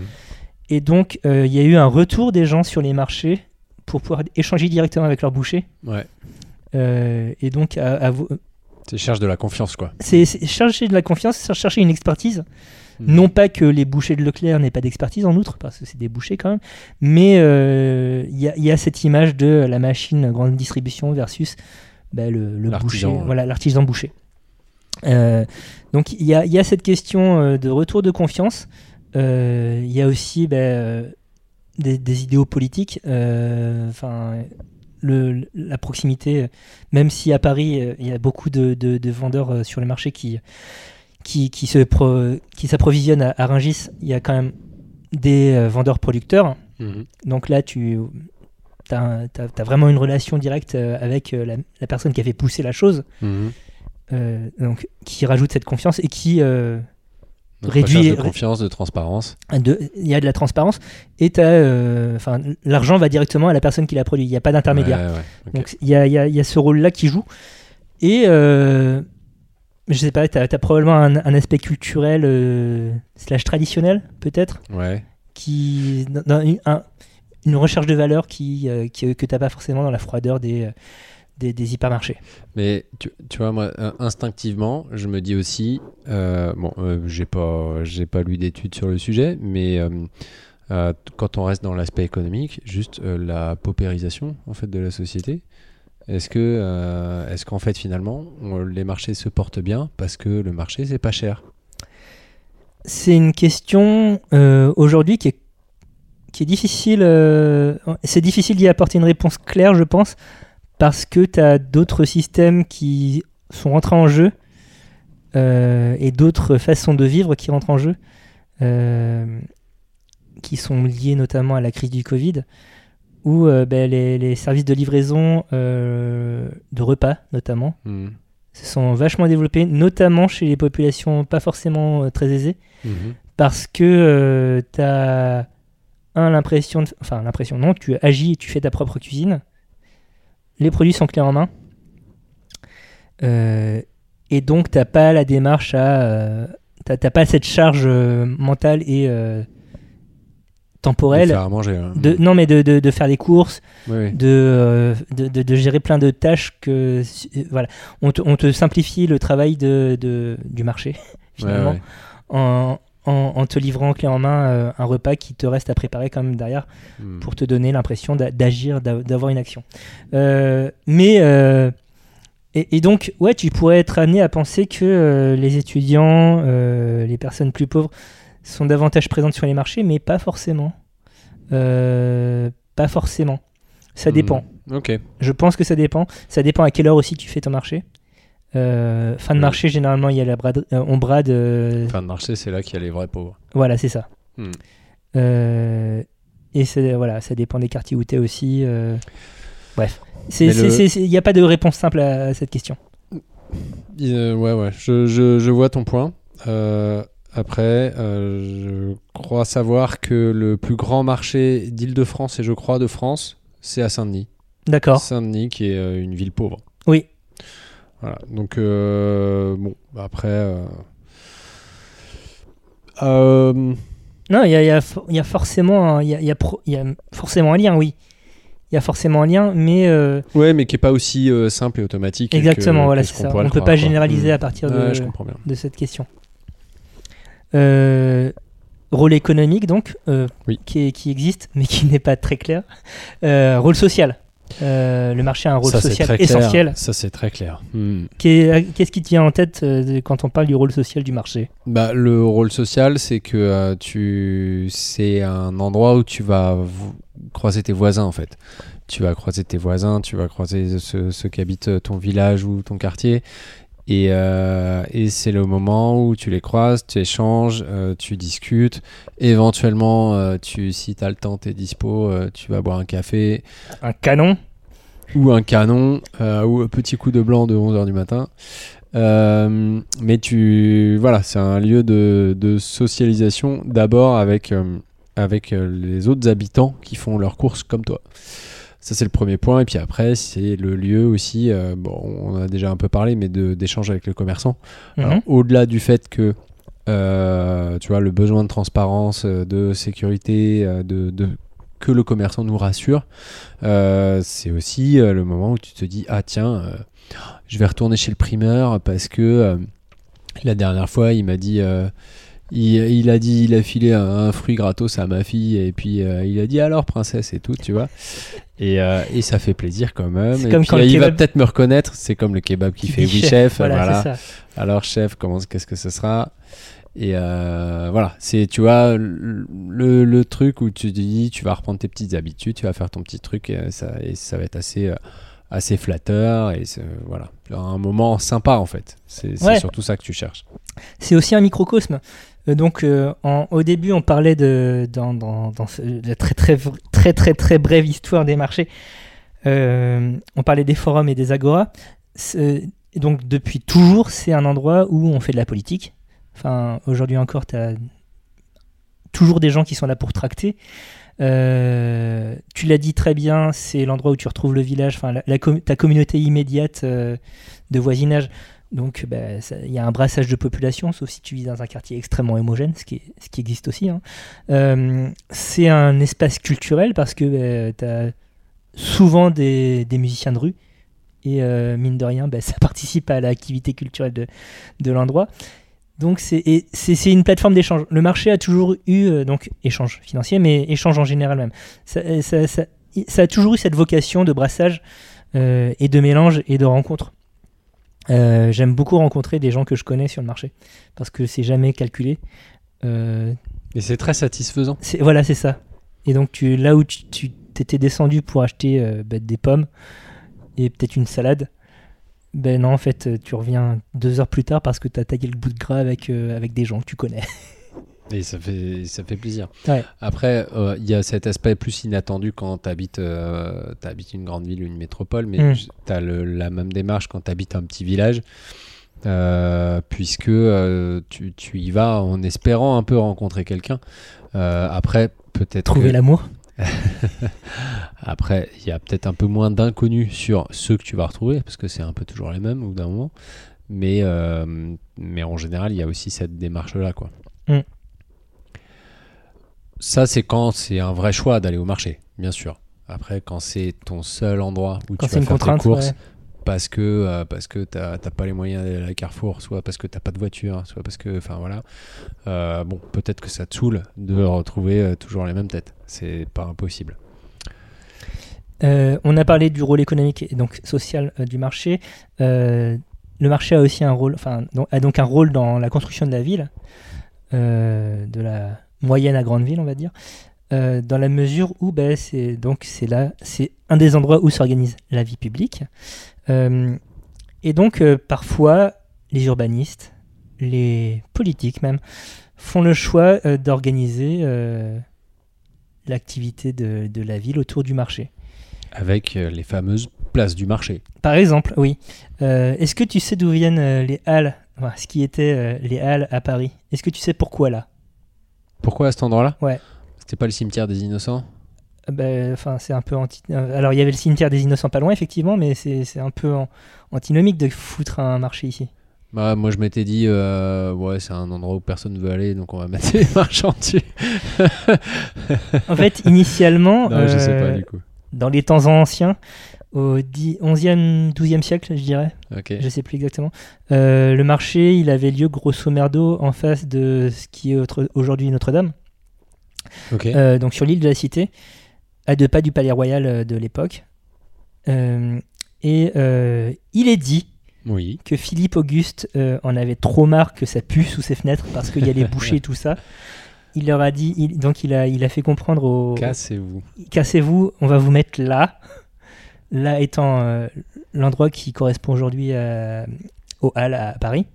Et donc, euh, il y a eu un retour des gens sur les marchés pour pouvoir échanger directement avec leur boucher.
Ouais.
Euh, et donc, à, à vous-
C'est cherche de la confiance, quoi.
c'est c'est chercher de la confiance, c'est chercher une expertise.
Mhm.
Non pas que les bouchers de Leclerc n'aient pas d'expertise en outre, parce que c'est des bouchers quand même, mais euh, il y, a- il y a cette image de la machine grande distribution versus bah, le, le boucher, voilà, l'artisan boucher. Euh, donc il y y a cette question euh, de retour de confiance. Euh, Il y a aussi bah, des, des idéaux politiques. Enfin, le, la proximité, même si à Paris il y a beaucoup de, de- de vendeurs sur le marché qui qui, qui se pro- qui s'approvisionnent à, à Rungis, il y a quand même des euh, vendeurs producteurs.
Mhm.
Donc là, tu as, vraiment une relation directe euh, avec euh, la, la personne qui a fait pousser la chose,
Mhm.
euh, donc qui rajoute cette confiance et qui euh, Réduit-
de confiance, de transparence.
il y a de la transparence et euh, enfin l'argent va directement à la personne qui l'a produit. Il n'y a pas d'intermédiaire.
Ouais, ouais, ok.
Donc il y a, y a- y a ce rôle-là qui joue. Et je sais pas, tu as, probablement un, un aspect culturel euh, slash traditionnel peut-être,
Ouais.
qui dans- une, un- une recherche de valeur qui, euh, qui- que tu n'as pas forcément dans la froideur des, euh, des, des hypermarchés.
Mais tu, tu vois, moi, instinctivement, je me dis aussi, euh, bon, j'ai pas, pas lu d'études sur le sujet, mais quand on reste dans l'aspect économique, juste la paupérisation en fait de la société. Euh, est-ce qu'en fait finalement, les marchés se portent bien parce que le marché c'est pas cher?
C'est une question euh, aujourd'hui qui est, difficile. euh, c'est difficile d'y apporter une réponse claire, je pense, parce que tu as d'autres systèmes qui sont rentrés en jeu et d'autres façons de vivre qui rentrent en jeu, qui sont liées notamment à la crise du Covid, où euh, ben, les, les services de livraison euh, de repas, notamment,
Mhm.
se sont vachement développés, notamment chez les populations pas forcément euh, très aisées
Mhm.
parce que tu as un l'impression enfin l'impression non tu agis et tu fais ta propre cuisine les produits sont clés en main. Et donc, t'as pas la démarche à. t'as pas cette charge mentale et euh,
De faire à manger. hein.
De, non, mais de, de, de faire des courses,
Oui,
euh, de, de- gérer plein de tâches que. euh, Voilà. On te, on te simplifie le travail de, de- du marché, finalement,
Ouais, ouais.
En, en, en te livrant clé en main euh, un repas qui te reste à préparer quand même derrière
Hmm.
pour te donner l'impression d'a- d'agir, d'a- d'avoir une action. Mais et, et donc, ouais, tu pourrais être amené à penser que les étudiants, les personnes plus pauvres, sont davantage présentes sur les marchés, mais pas forcément. Euh, pas forcément. Ça
Hmm.
dépend.
Ok.
Je pense que ça dépend. Ça dépend à quelle heure aussi tu fais ton marché. Euh, fin de
Oui.
marché, généralement, il y a la brade- euh, on brade.
Fin de marché, c'est là qu'il y a les vrais pauvres.
voilà, c'est ça.
Hmm.
Et c'est- voilà, ça dépend des quartiers où tu es aussi. Bref. Il
le-
n'y a pas de réponse simple à, à cette question.
Ouais, ouais, je, je, je vois ton point. Après, euh, je crois savoir que le plus grand marché d'Île-de-France et je crois de France, c'est à Saint-Denis.
D'accord.
Saint-Denis qui est euh, une ville pauvre.
Oui.
Voilà. Donc, euh, bon, après. euh,
Non, il y a, y a y a forcément un- y a, pro- forcément lien, oui. Il y a forcément un lien, mais euh,
ouais, mais qui est pas aussi euh, simple et automatique.
exactement,
que-
voilà, c'est ça. On ne peut pas
quoi.
généraliser à partir de,
Ouais, bien.
de cette question. Euh, rôle économique, donc, euh,
Oui.
qui, qui existe, mais qui n'est pas très clair. Euh, rôle social. Euh, le marché a un rôle
Ça,
social essentiel.
Ça, c'est très clair. Hmm.
Qu'est- Qu'est-ce qui te vient en tête euh, quand on parle du rôle social du marché?
Bah, le rôle social, c'est que euh, tu, c'est un endroit où tu vas croiser tes voisins en fait. Tu vas croiser tes voisins, tu vas croiser ceux, ceux qui habitent ton village ou ton quartier. Et, euh, et c'est le moment où tu les croises, tu échanges, euh, tu discutes. Éventuellement, euh, tu, si tu as le temps, tu es dispo, tu vas boire un café
Un canon
ou un canon ou un petit coup de blanc de 11h du matin. Mais tu voilà, c'est un lieu de, de socialisation d'abord avec, avec les autres habitants qui font leurs courses comme toi. Ça c'est le premier point et puis après c'est le lieu aussi euh, bon on a déjà un peu parlé mais de d'échange avec le commerçant
Mhm.
au-delà du fait que euh, tu vois le besoin de transparence, euh, de sécurité, de, de- que le commerçant nous rassure, euh, c'est aussi le moment où tu te dis ah tiens, je vais retourner chez le primeur parce que la dernière fois il m'a dit il, il a dit il a filé un, un fruit gratos à ma fille et puis euh, il a dit alors princesse et tout tu vois et, euh, et ça fait plaisir quand même et
comme
puis
quand
il va peut-être me reconnaître c'est comme le kebab qui, fait oui chef,
Voilà,
voilà,
c'est ça.
alors chef, comment qu'est-ce que ce sera? Et euh, voilà, c'est tu vois le, le- truc où tu dis tu vas reprendre tes petites habitudes, tu vas faire ton petit truc et ça, et ça va être assez assez flatteur et voilà un moment sympa en fait. C'est c'est
Ouais.
surtout ça que tu cherches.
C'est aussi un microcosme. Euh, donc, euh, au début, on parlait de dans, la très très très très très brève histoire des marchés. Euh, on parlait des forums et des agoras. C'est- Donc, depuis toujours, c'est un endroit où on fait de la politique. Enfin, aujourd'hui encore, tu as toujours des gens qui sont là pour tracter. Tu l'as dit très bien, c'est l'endroit où tu retrouves le village, enfin ta communauté immédiate de voisinage. Donc, bah, il y a un brassage de population, sauf si tu vis dans un quartier extrêmement homogène, ce qui, existe aussi. hein. Euh, c'est un espace culturel parce que tu as souvent des, musiciens de rue. Et euh, mine de rien, bah, ça participe à l'activité culturelle de, l'endroit. Donc, c'est une plateforme d'échange. Le marché a toujours eu, euh, donc, échange financier, mais échange en général même. Ça, ça- a toujours eu cette vocation de brassage et de mélange et de rencontre. Euh, J'aime beaucoup rencontrer des gens que je connais sur le marché parce que c'est jamais calculé. Euh,
Et c'est très satisfaisant.
voilà, c'est ça. Et donc, tu, là où tu, tu t'étais descendu pour acheter euh, bah, des pommes et peut-être une salade, ben non, en fait, tu reviens deux heures plus tard parce que tu as taillé le bout de gras avec, avec des gens que tu connais.
Et ça fait, ça fait plaisir.
Ouais.
Après, euh, il y a cet aspect plus inattendu quand tu habites, une grande ville ou une métropole, mais
Mm.
tu as la même démarche quand tu habites un petit village, euh, puisque euh, tu, tu y vas en espérant un peu rencontrer quelqu'un. Euh, après, peut-être.
Trouver
que-
l'amour.
Après, il y a peut-être un peu moins d'inconnus sur ceux que tu vas retrouver, parce que c'est un peu toujours les mêmes au bout d'un moment. Mais, euh, mais en général, il y a aussi cette démarche-là. quoi.
Mm.
Ça, c'est quand c'est un vrai choix d'aller au marché, bien sûr. Après, quand c'est ton seul endroit où
Quand
tu vas
une
faire tes courses,
ouais.
parce que euh, parce que t'as pas les moyens d'aller à la Carrefour, soit parce que t'as pas de voiture, soit parce que, enfin voilà. Euh, bon, peut-être que ça te saoule de retrouver euh, toujours les mêmes têtes. C'est pas impossible.
Euh, on a parlé du rôle économique et donc social euh, du marché. Euh, le marché a aussi un rôle, enfin, donc- a donc un rôle dans la construction de la ville, de la moyenne à grande ville, on va dire, euh, dans la mesure où ben, c'est donc c'est là, c'est un des endroits où s'organise la vie publique. Euh, et donc euh, parfois les urbanistes, les politiques même, font le choix d'organiser l'activité de- de la ville autour du marché.
Avec les fameuses places du marché.
Par exemple, oui. Est-ce que tu sais d'où viennent les halles, enfin, ce qui était les halles à Paris Est-ce que tu sais pourquoi là?
Pourquoi à cet endroit-là
Ouais.
C'était pas le cimetière des innocents
Euh, ben, Enfin, c'est un peu anti. euh, Alors, il y avait le cimetière des innocents pas loin, effectivement, mais c'est un peu an- antinomique de foutre un marché ici.
bah, Moi, je m'étais dit, euh, ouais, c'est un endroit où personne ne veut aller, donc on va mettre les marchands dessus.
En fait, initialement,
non, je sais pas
euh,
du coup.
dans les temps anciens, au 10 11e, 12e siècle, je dirais, je sais plus exactement, euh, le marché, il avait lieu grosso merdo en face de ce qui est aujourd'hui Notre-Dame. Euh, donc sur l'île de la Cité, à deux pas du palais royal euh, de l'époque. Euh, et il est dit
oui.
que Philippe Auguste en avait trop marre que ça pue sous ses fenêtres parce qu'il y a les bouchers et tout ça. Il leur a dit, il- donc il a, il a fait comprendre aux.
Cassez-vous.
Cassez-vous, on va vous mettre là. Là étant euh, l'endroit qui correspond aujourd'hui à- aux Halles à Paris.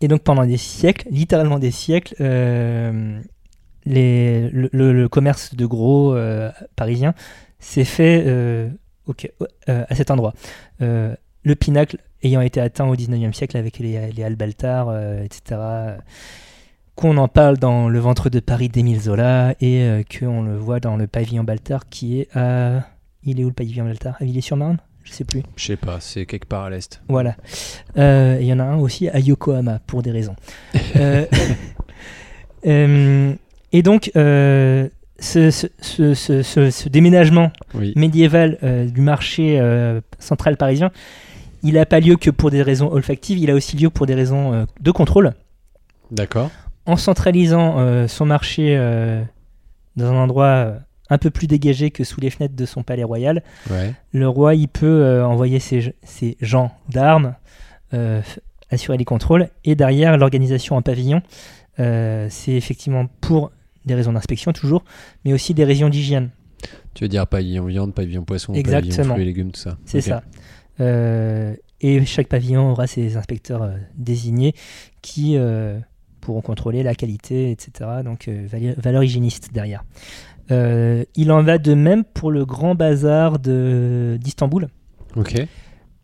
Et donc pendant des siècles, littéralement des siècles, euh, le, commerce de gros euh, parisien s'est fait euh, euh, à cet endroit. Euh, le pinacle ayant été atteint au 19e siècle avec les, les euh, etc. Qu'on en parle dans Le ventre de Paris d'Émile Zola et euh, qu'on le voit dans le pavillon Baltard qui est à. Il est où le pavillon Baltard À Villiers-sur-Marne Je sais plus.
Je sais pas, c'est quelque part à l'est.
Voilà. Euh, Il y en a un aussi à Yokohama, pour des raisons. Euh, euh, et donc, ce, ce- ce- ce- ce- ce déménagement
Oui.
médiéval du marché central parisien, il n'a pas lieu que pour des raisons olfactives, il a aussi lieu pour des raisons de contrôle.
D'accord.
En centralisant son marché dans un endroit un peu plus dégagé que sous les fenêtres de son palais royal,
Ouais.
le roi il peut euh, envoyer ses, ses gens d'armes, euh, assurer les contrôles, et derrière l'organisation en pavillon, euh, c'est effectivement pour des raisons d'inspection toujours, mais aussi des raisons d'hygiène.
Tu veux dire pavillon viande, pavillon poisson, pavillon
Exactement.
fruits et légumes, tout ça.
C'est ça. Euh, et chaque pavillon aura ses inspecteurs euh, désignés qui euh, pourront contrôler la qualité, etc. Donc valeur hygiéniste derrière. Euh, il en va de même pour le grand bazar d'Istanbul,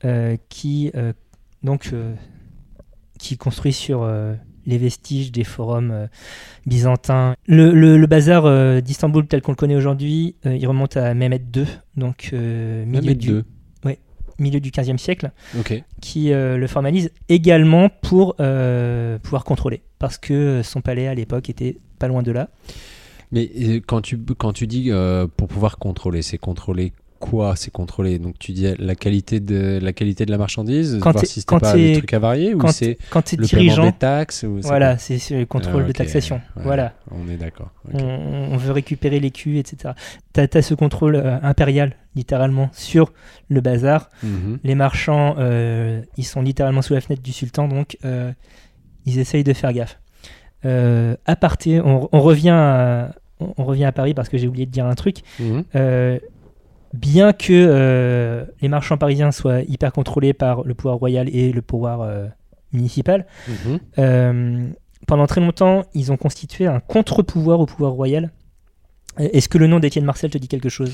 euh, qui euh, donc euh, qui construit sur les vestiges des forums byzantins. Le, le- le bazar d'Istanbul tel qu'on le connaît aujourd'hui, il remonte à Mehmet II, donc milieu, du,
II.
milieu du 15e siècle, qui le formalise également pour pouvoir contrôler, parce que son palais à l'époque était pas loin de là.
Mais euh, quand tu, quand tu dis euh, pour pouvoir contrôler, c'est contrôler quoi? C'est contrôler donc tu dis la qualité de la qualité de la marchandise,
Quand
voir si c'était pas des trucs avariés ou
Quand,
c'est
quand
le paiement
dirigeant,
des taxes ou
voilà, c'est le contrôle
Ah,
de taxation.
Ouais,
Voilà.
On est d'accord.
On, on veut récupérer les culs, etc. Tu as, ce contrôle euh, impérial, littéralement, sur le bazar.
Mhm.
Les marchands, euh, ils sont littéralement sous la fenêtre du sultan, donc ils essayent de faire gaffe. Euh, à parté, on, on revient à, on, on revient à Paris parce que j'ai oublié de dire un truc.
Mhm.
Euh, bien que euh, les marchands parisiens soient hyper contrôlés par le pouvoir royal et le pouvoir euh, municipal,
Mhm.
pendant très longtemps, ils ont constitué un contre-pouvoir au pouvoir royal. Est-ce que le nom d'Étienne Marcel te dit quelque chose?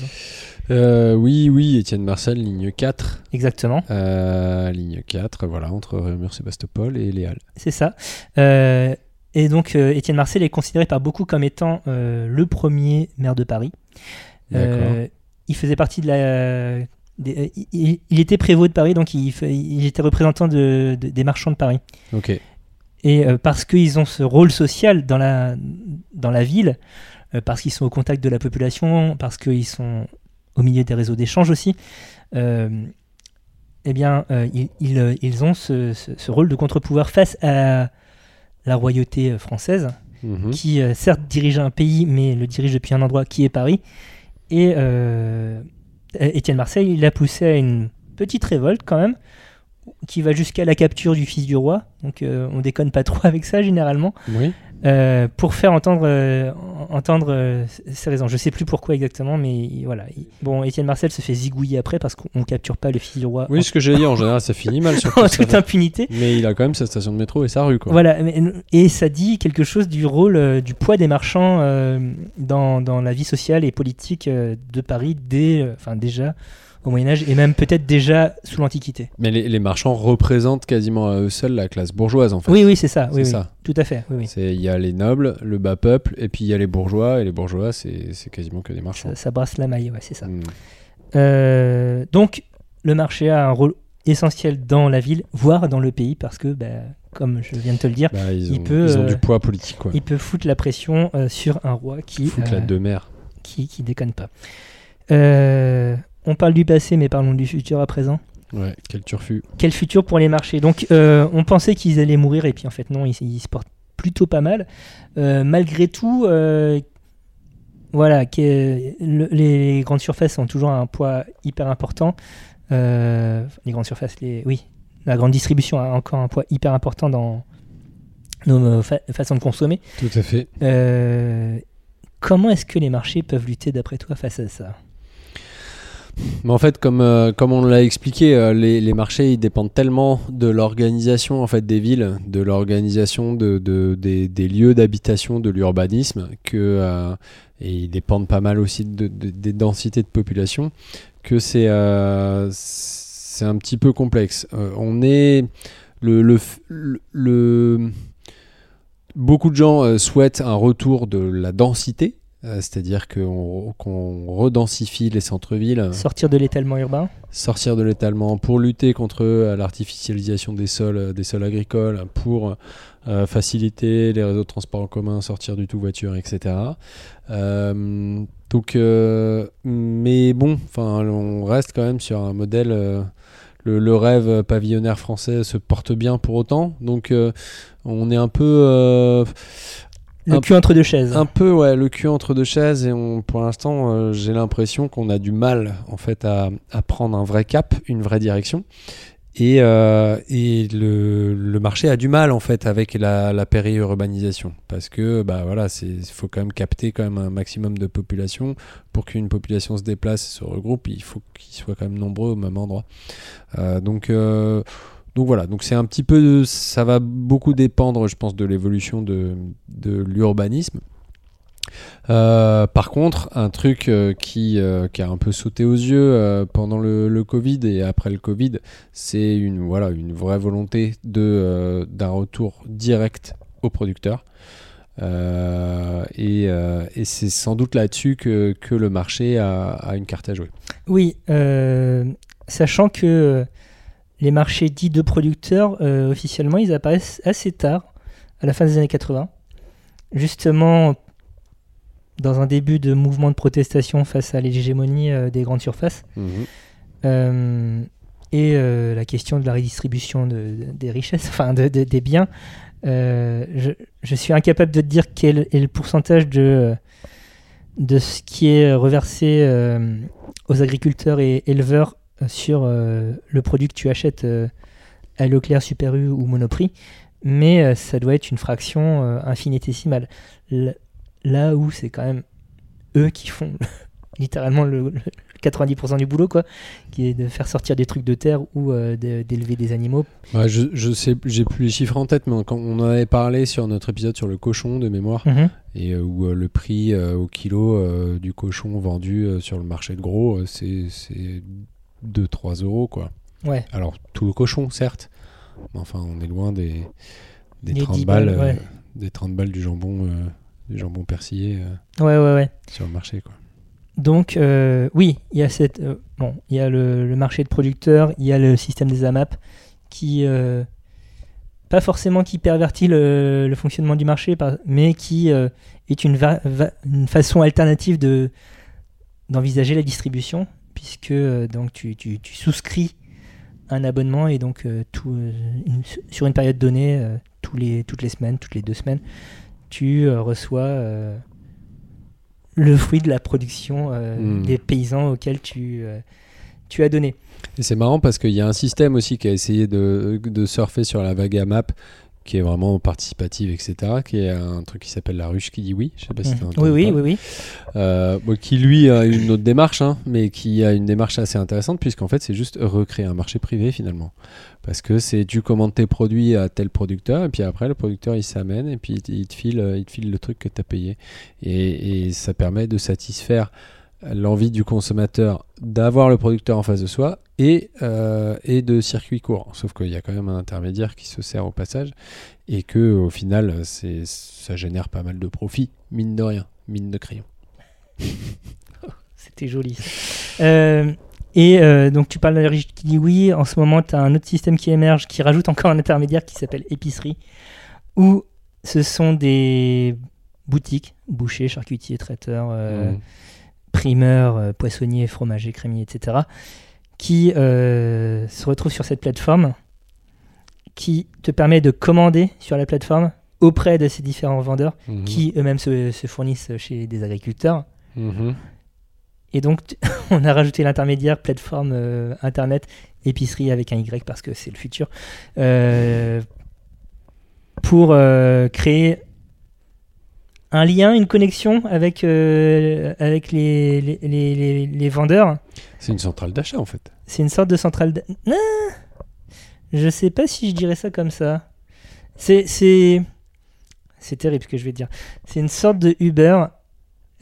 Euh, oui, oui, Étienne Marcel, ligne 4.
Exactement,
Euh, ligne 4, voilà, entre Réaumur, Sébastopol et les Halles.
c'est ça. Euh, Et donc, euh, Étienne Marcel est considéré par beaucoup comme étant euh, le premier maire de Paris. Euh, il faisait partie de la. des- euh, il, il était prévôt de Paris, donc il, était représentant de- de- des marchands de Paris. Et euh, parce qu'ils ont ce rôle social dans la, dans la ville, euh, parce qu'ils sont au contact de la population, parce qu'ils sont au milieu des réseaux d'échange aussi, eh bien, ils, ils, ils ont ce, ce- ce rôle de contre-pouvoir face à la royauté euh, française,
Mhm.
qui euh, certes dirige un pays, mais le dirige depuis un endroit qui est Paris. Et euh, Étienne Marseille, il a poussé à une petite révolte quand même, qui va jusqu'à la capture du fils du roi. Donc euh, on déconne pas trop avec ça généralement,
Oui.
Euh, pour faire entendre, euh, en- entendre euh, ses raisons. Je sais plus pourquoi exactement, mais il- voilà. Il- Bon, Étienne Marcel se fait zigouiller après parce qu'on capture pas le fils du roi
Oui,
en,
ce que j'ai dit, en général, ça finit mal. Surtout
en toute impunité.
Mais il a quand même sa station de métro et sa rue, quoi.
Voilà, et ça dit quelque chose du rôle, euh, du poids des marchands euh, dans, dans la vie sociale et politique euh, de Paris dès, euh, enfin déjà au Moyen Âge et même peut-être déjà sous l'Antiquité.
Mais les, les marchands représentent quasiment à eux seuls la classe bourgeoise, en fait.
Oui, oui, c'est ça. Oui, tout à fait. Oui.
Il y a les nobles, le bas peuple, et puis il y a les bourgeois, et les bourgeois, c'est quasiment que des marchands.
Ça, ça brasse la maille, ouais, c'est ça.
Mm.
Euh, donc, le marché a un rôle essentiel dans la ville, voire dans le pays, parce que, bah, comme je viens de te le dire,
Bah, ils,
Il
ont,
peut,
ils ont
euh,
du poids politique, quoi.
il peut foutre la pression euh, sur un roi qui,
Foutre la
euh,
deux mères.
qui, qui déconne pas. On parle du passé, mais parlons du futur à présent.
Ouais, quel turfu.
Quel futur pour les marchés Donc, euh, on pensait qu'ils allaient mourir, et puis en fait, non, ils, ils se portent plutôt pas mal. Euh, malgré tout, euh, voilà, que- le- les grandes surfaces ont toujours un poids hyper important. Les grandes surfaces, les, oui, la grande distribution a encore un poids hyper important dans nos fa- façons de consommer.
Tout à fait.
Comment est-ce que les marchés peuvent lutter, d'après toi, face à ça?
Mais en fait, comme, euh, on l'a expliqué, euh, les, marchés dépendent tellement de l'organisation en fait des villes, de l'organisation de, de- des, lieux d'habitation, de l'urbanisme, euh, et ils dépendent pas mal aussi de, de- des densités de population, que c'est un petit peu complexe. On est beaucoup de gens souhaitent un retour de la densité. Euh, C'est-à-dire qu'on redensifie les centres-villes,
Sortir de l'étalement urbain
sortir de l'étalement pour lutter contre euh, l'artificialisation des sols, euh, des sols agricoles, pour euh, faciliter les réseaux de transport en commun, sortir du tout voiture, etc. Euh, donc, euh, mais bon, on reste quand même sur un modèle. le, le rêve pavillonnaire français se porte bien pour autant, donc on est un peu
Le
Un-
cul entre deux chaises.
un peu ouais, le cul entre deux chaises et on, pour l'instant euh, j'ai l'impression qu'on a du mal en fait à, à prendre un vrai cap, une vraie direction. Et, euh, et le, le marché a du mal en fait avec la, la périurbanisation. Parce que bah voilà il faut quand même capter quand même un maximum de population. Pour qu'une population se déplace et se regroupe il faut qu'ils soient quand même nombreux au même endroit. Euh, donc donc voilà, donc c'est un petit peu, ça va beaucoup dépendre, je pense, de l'évolution de, l'urbanisme. Euh, par contre, un truc euh, qui, euh, qui a un peu sauté aux yeux pendant le, Covid et après le Covid, c'est une, voilà, une vraie volonté d'un retour direct aux producteurs. Et c'est sans doute là-dessus que, que le marché a, une carte à jouer.
Oui, sachant que les marchés dits de producteurs, euh, officiellement, ils apparaissent assez tard, à la fin des années 80. Justement, dans un début de mouvement de protestation face à l'hégémonie euh, des grandes surfaces. Euh, et la question de la redistribution de- de- des richesses, enfin de- de- des biens. Je, je suis incapable de te dire quel est le pourcentage de, de ce qui est reversé aux agriculteurs et éleveurs sur euh, le produit que tu achètes euh, à Leclerc, Super U ou Monoprix, mais euh, ça doit être une fraction euh, infinitésimale. L- Là où c'est quand même eux qui font littéralement le, le 90% du boulot, quoi, qui est de faire sortir des trucs de terre ou euh, d'élever des animaux.
Ouais, je, je sais, j'ai plus les chiffres en tête, mais quand on en avait parlé sur notre épisode sur le cochon de mémoire,
Mhm.
et euh, où euh, le prix euh, au kilo euh, du cochon vendu euh, sur le marché de gros, euh, c'est 2-3 euros, quoi.
Ouais.
Alors, tout le cochon, certes, mais enfin, on est loin des, des
Des
30
10
balles,
balles,
euh,
ouais.
des 30 balles du jambon, euh, du jambon persillé euh,
Ouais, ouais, ouais.
sur le marché. Quoi.
Donc, euh, oui, il y a, cette, euh, bon, il y a le, le marché de producteurs, il y a le système des AMAP qui, euh, pas forcément qui pervertit le, le fonctionnement du marché, par- mais qui est une, va- va- une façon alternative de, d'envisager la distribution, puisque euh, donc, tu, tu- tu souscris un abonnement et donc euh, tout, euh, une- sur une période donnée, tous les, toutes les semaines, toutes les deux semaines, tu reçois le fruit de la production euh,
Mm.
des paysans auxquels tu, tu as donné.
Et c'est marrant parce qu'il y a un système aussi qui a essayé de, de surfer sur la vague AMAP qui est vraiment participative, etc. Qui est un truc qui s'appelle la ruche qui dit oui. Je sais pas si entendu
Oui, oui,
parler.
oui, oui.
Euh, bon, qui lui a une autre démarche, hein, mais qui a une démarche assez intéressante puisqu'en fait c'est juste recréer un marché privé finalement. Parce que c'est tu commandes tes produits à tel producteur et puis après le producteur il s'amène et puis il te- il te file, euh, il te file le truc que tu as payé. Et, et ça permet de satisfaire l'envie du consommateur d'avoir le producteur en face de soi et, euh, et de circuit court. Sauf qu'il y a quand même un intermédiaire qui se sert au passage et que au final c'est, ça génère pas mal de profits, mine de rien, mine de crayon.
C'était joli. Euh, et euh, donc tu parles de dit oui. En ce moment, tu as un autre système qui émerge qui rajoute encore un intermédiaire qui s'appelle épicerie, où ce sont des boutiques, bouchers, charcutiers, traiteurs, euh,
Mhm.
Primeurs, euh, poissonniers, fromagers, crémiers, etc., qui euh, se retrouvent sur cette plateforme qui te permet de commander sur la plateforme auprès de ces différents vendeurs
Mhm.
qui eux-mêmes se, se fournissent chez des agriculteurs.
Mhm.
Et donc, on a rajouté l'intermédiaire plateforme euh, internet épicerie avec un Y parce que c'est le futur euh, pour euh, créer un lien, une connexion avec, euh, avec les, les, les- vendeurs.
C'est une centrale d'achat en fait.
C'est une sorte de centrale. d- Ah je sais pas si je dirais ça comme ça. C'est c'est c'est terrible ce que je vais dire. C'est une sorte de Uber,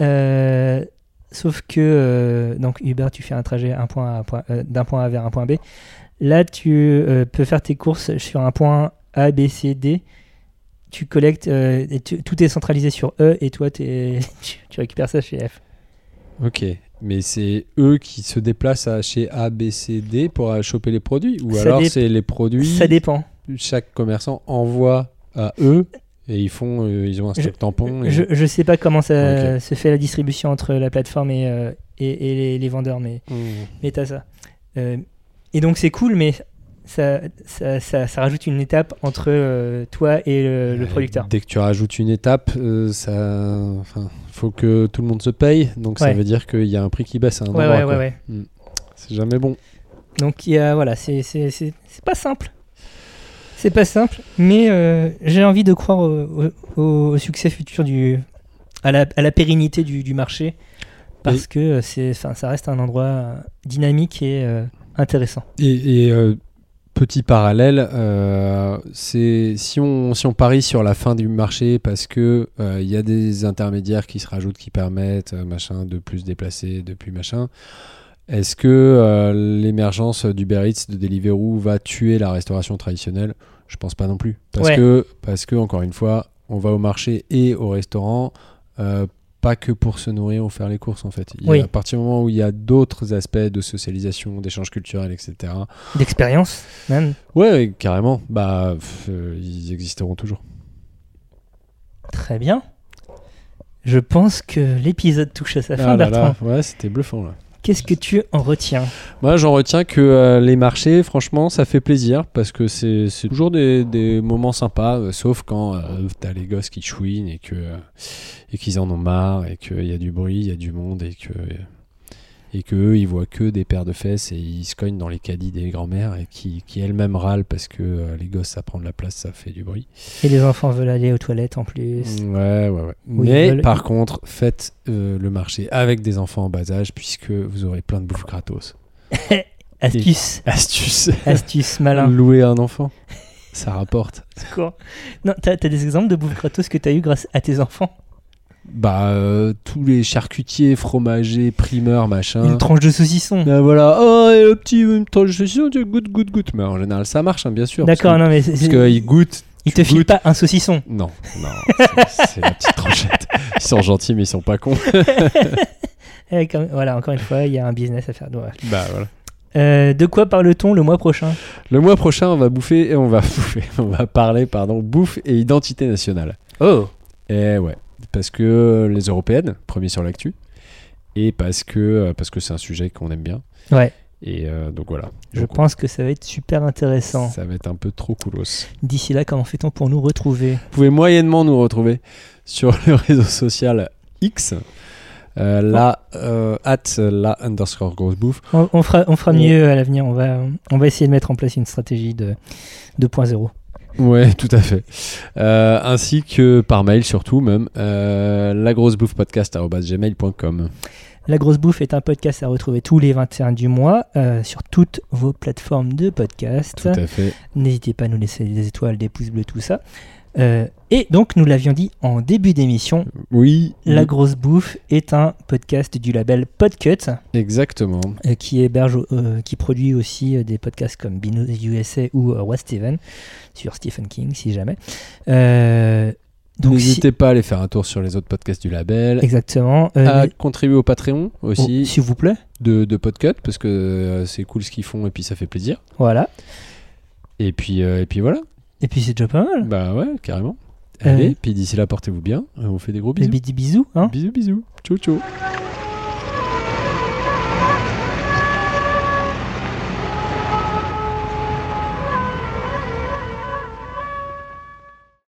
euh, sauf que euh, donc Uber, tu fais un trajet un point à point- d'un point A vers un point B. Là, tu peux faire tes courses sur un point A, B, C, D. Tu collectes, euh, et tu- tout est centralisé sur E, et toi, tu, tu récupères ça chez F.
Ok. Mais c'est eux qui se déplacent à chez A, B, C, D pour choper les produits? Ou
Ça
alors c'est les produits,
Ça dépend.
chaque commerçant envoie à eux et ils font, euh, ils ont un stock tampon. et-
Je, je sais pas comment ça se fait la distribution entre la plateforme et, euh, et, et les, les vendeurs, mais,
Mhm.
mais t'as ça. Et donc c'est cool, mais ça, ça, ça, ça rajoute une étape entre euh, toi et le, le producteur.
Dès que tu rajoutes une étape, euh, ça, enfin, faut que tout le monde se paye. Donc ça veut dire qu'il y a un prix qui baisse à un
Ouais,
endroit.
ouais, ouais.
C'est jamais bon.
Donc il y a, voilà, c'est pas simple. C'est pas simple, mais euh, j'ai envie de croire au, au- au succès futur du, à la, à la pérennité du, du marché, parce que euh, c'est, ça reste un endroit dynamique et intéressant.
Et, et, petit parallèle, euh, c'est si on si on parie sur la fin du marché parce que euh, il y a des intermédiaires qui se rajoutent qui permettent euh, machin de plus déplacer, de plus machin. Est-ce que euh, l'émergence d'Uber Eats, de Deliveroo va tuer la restauration traditionnelle? Je pense pas non plus. Parce
Ouais.
que parce que encore une fois, on va au marché et au restaurant. Pas que pour se nourrir ou faire les courses en fait. Il a-. À partir du moment où il y a d'autres aspects de socialisation, d'échange culturel, etc.
D'expérience, même.
Ouais, ouais, carrément. Bah, pff, euh, ils existeront toujours.
Très bien. Je pense que l'épisode touche à sa fin,
Ah là
Bertrand.
là, ouais, c'était bluffant là.
Qu'est-ce que tu en retiens?
Moi, j'en retiens que euh, les marchés, franchement, ça fait plaisir parce que c'est toujours des, des moments sympas, euh, sauf quand euh, t'as les gosses qui chouinent et que et qu'ils en ont marre et qu'il y a du bruit, il y a du monde et que et que eux, ils voient que des paires de fesses et ils se cognent dans les caddies des grands-mères et qui, qui elles-mêmes râlent parce que euh, les gosses, ça prend de la place, ça fait du bruit.
Et les enfants veulent aller aux toilettes en plus.
Ouais, ouais, ouais. Mais
veulent-
par contre, faites euh, le marché avec des enfants en bas âge puisque vous aurez plein de bouffe gratos.
Astuce,
Astuce.
astuce, malin.
Louer un enfant, ça rapporte.
Quoi? Non, t'as t'as des exemples de bouffe gratos que t'as eu grâce à tes enfants?
Bah, euh, tous les charcutiers, fromagers, primeurs, machin.
Une tranche de saucisson.
Ben voilà, oh, et le petit, une tranche de saucisson, tu goûtes, goûte, goûte. Mais en général, ça marche, hein, bien sûr.
D'accord, non mais c'est-
Parce qu'ils goûtent
Ils te filent
goûtes.
pas un saucisson.
Non, non, c'est- c'est la petite tranchette. Ils sont gentils, mais ils sont pas cons.
Eh, comme- voilà, encore une fois, il y a un business à faire. Ouais.
Bah voilà.
Euh, de quoi parle-t-on le mois prochain?
Le mois prochain, on va bouffer, on va bouffer, on va parler, pardon, bouffe et identité nationale.
Oh
Et ouais, parce que les européennes, premier sur l'actu, et parce que euh, parce que c'est un sujet qu'on aime bien.
Ouais,
Et euh, donc voilà.
je
Donc,
pense que ça va être super intéressant.
Ça va être un peu trop coolos.
D'ici là, comment fait-on pour nous retrouver?
Vous pouvez moyennement nous retrouver sur le réseau social X. Euh, là, euh, at la underscore grosse bouffe.
on, on fera, on fera mieux à l'avenir. On va, on va essayer de mettre en place une stratégie de 2.0.
Ouais, tout à fait. Euh, ainsi que par mail surtout même. Euh, lagrossebouffepodcast.gmail.com
La Grosse Bouffe est un podcast à retrouver tous les 21 du mois euh, sur toutes vos plateformes de podcast.
Tout à fait.
N'hésitez pas à nous laisser des étoiles, des pouces bleus, tout ça. Euh, et donc, nous l'avions dit en début d'émission,
Oui,
La Grosse Bouffe est un podcast du label Podcut
exactement.
euh, qui héberge, euh, qui produit aussi euh, des podcasts comme Binous USA ou West Steven sur Stephen King, si jamais. Donc, si-
N'hésitez pas à aller faire un tour sur les autres podcasts du label.
exactement.
À
mais-
contribuer au Patreon
oh,
aussi
S'il vous plaît.
de, de Podcut parce que c'est cool ce qu'ils font et puis ça fait plaisir.
Voilà.
Et puis, et puis voilà.
Et puis, c'est déjà pas mal.
Bah ouais, carrément. Allez, puis d'ici là, portez-vous bien. On vous fait des gros
Des
bisous.
bisous, bisous. Hein
Bisous, bisous. Ciao, ciao.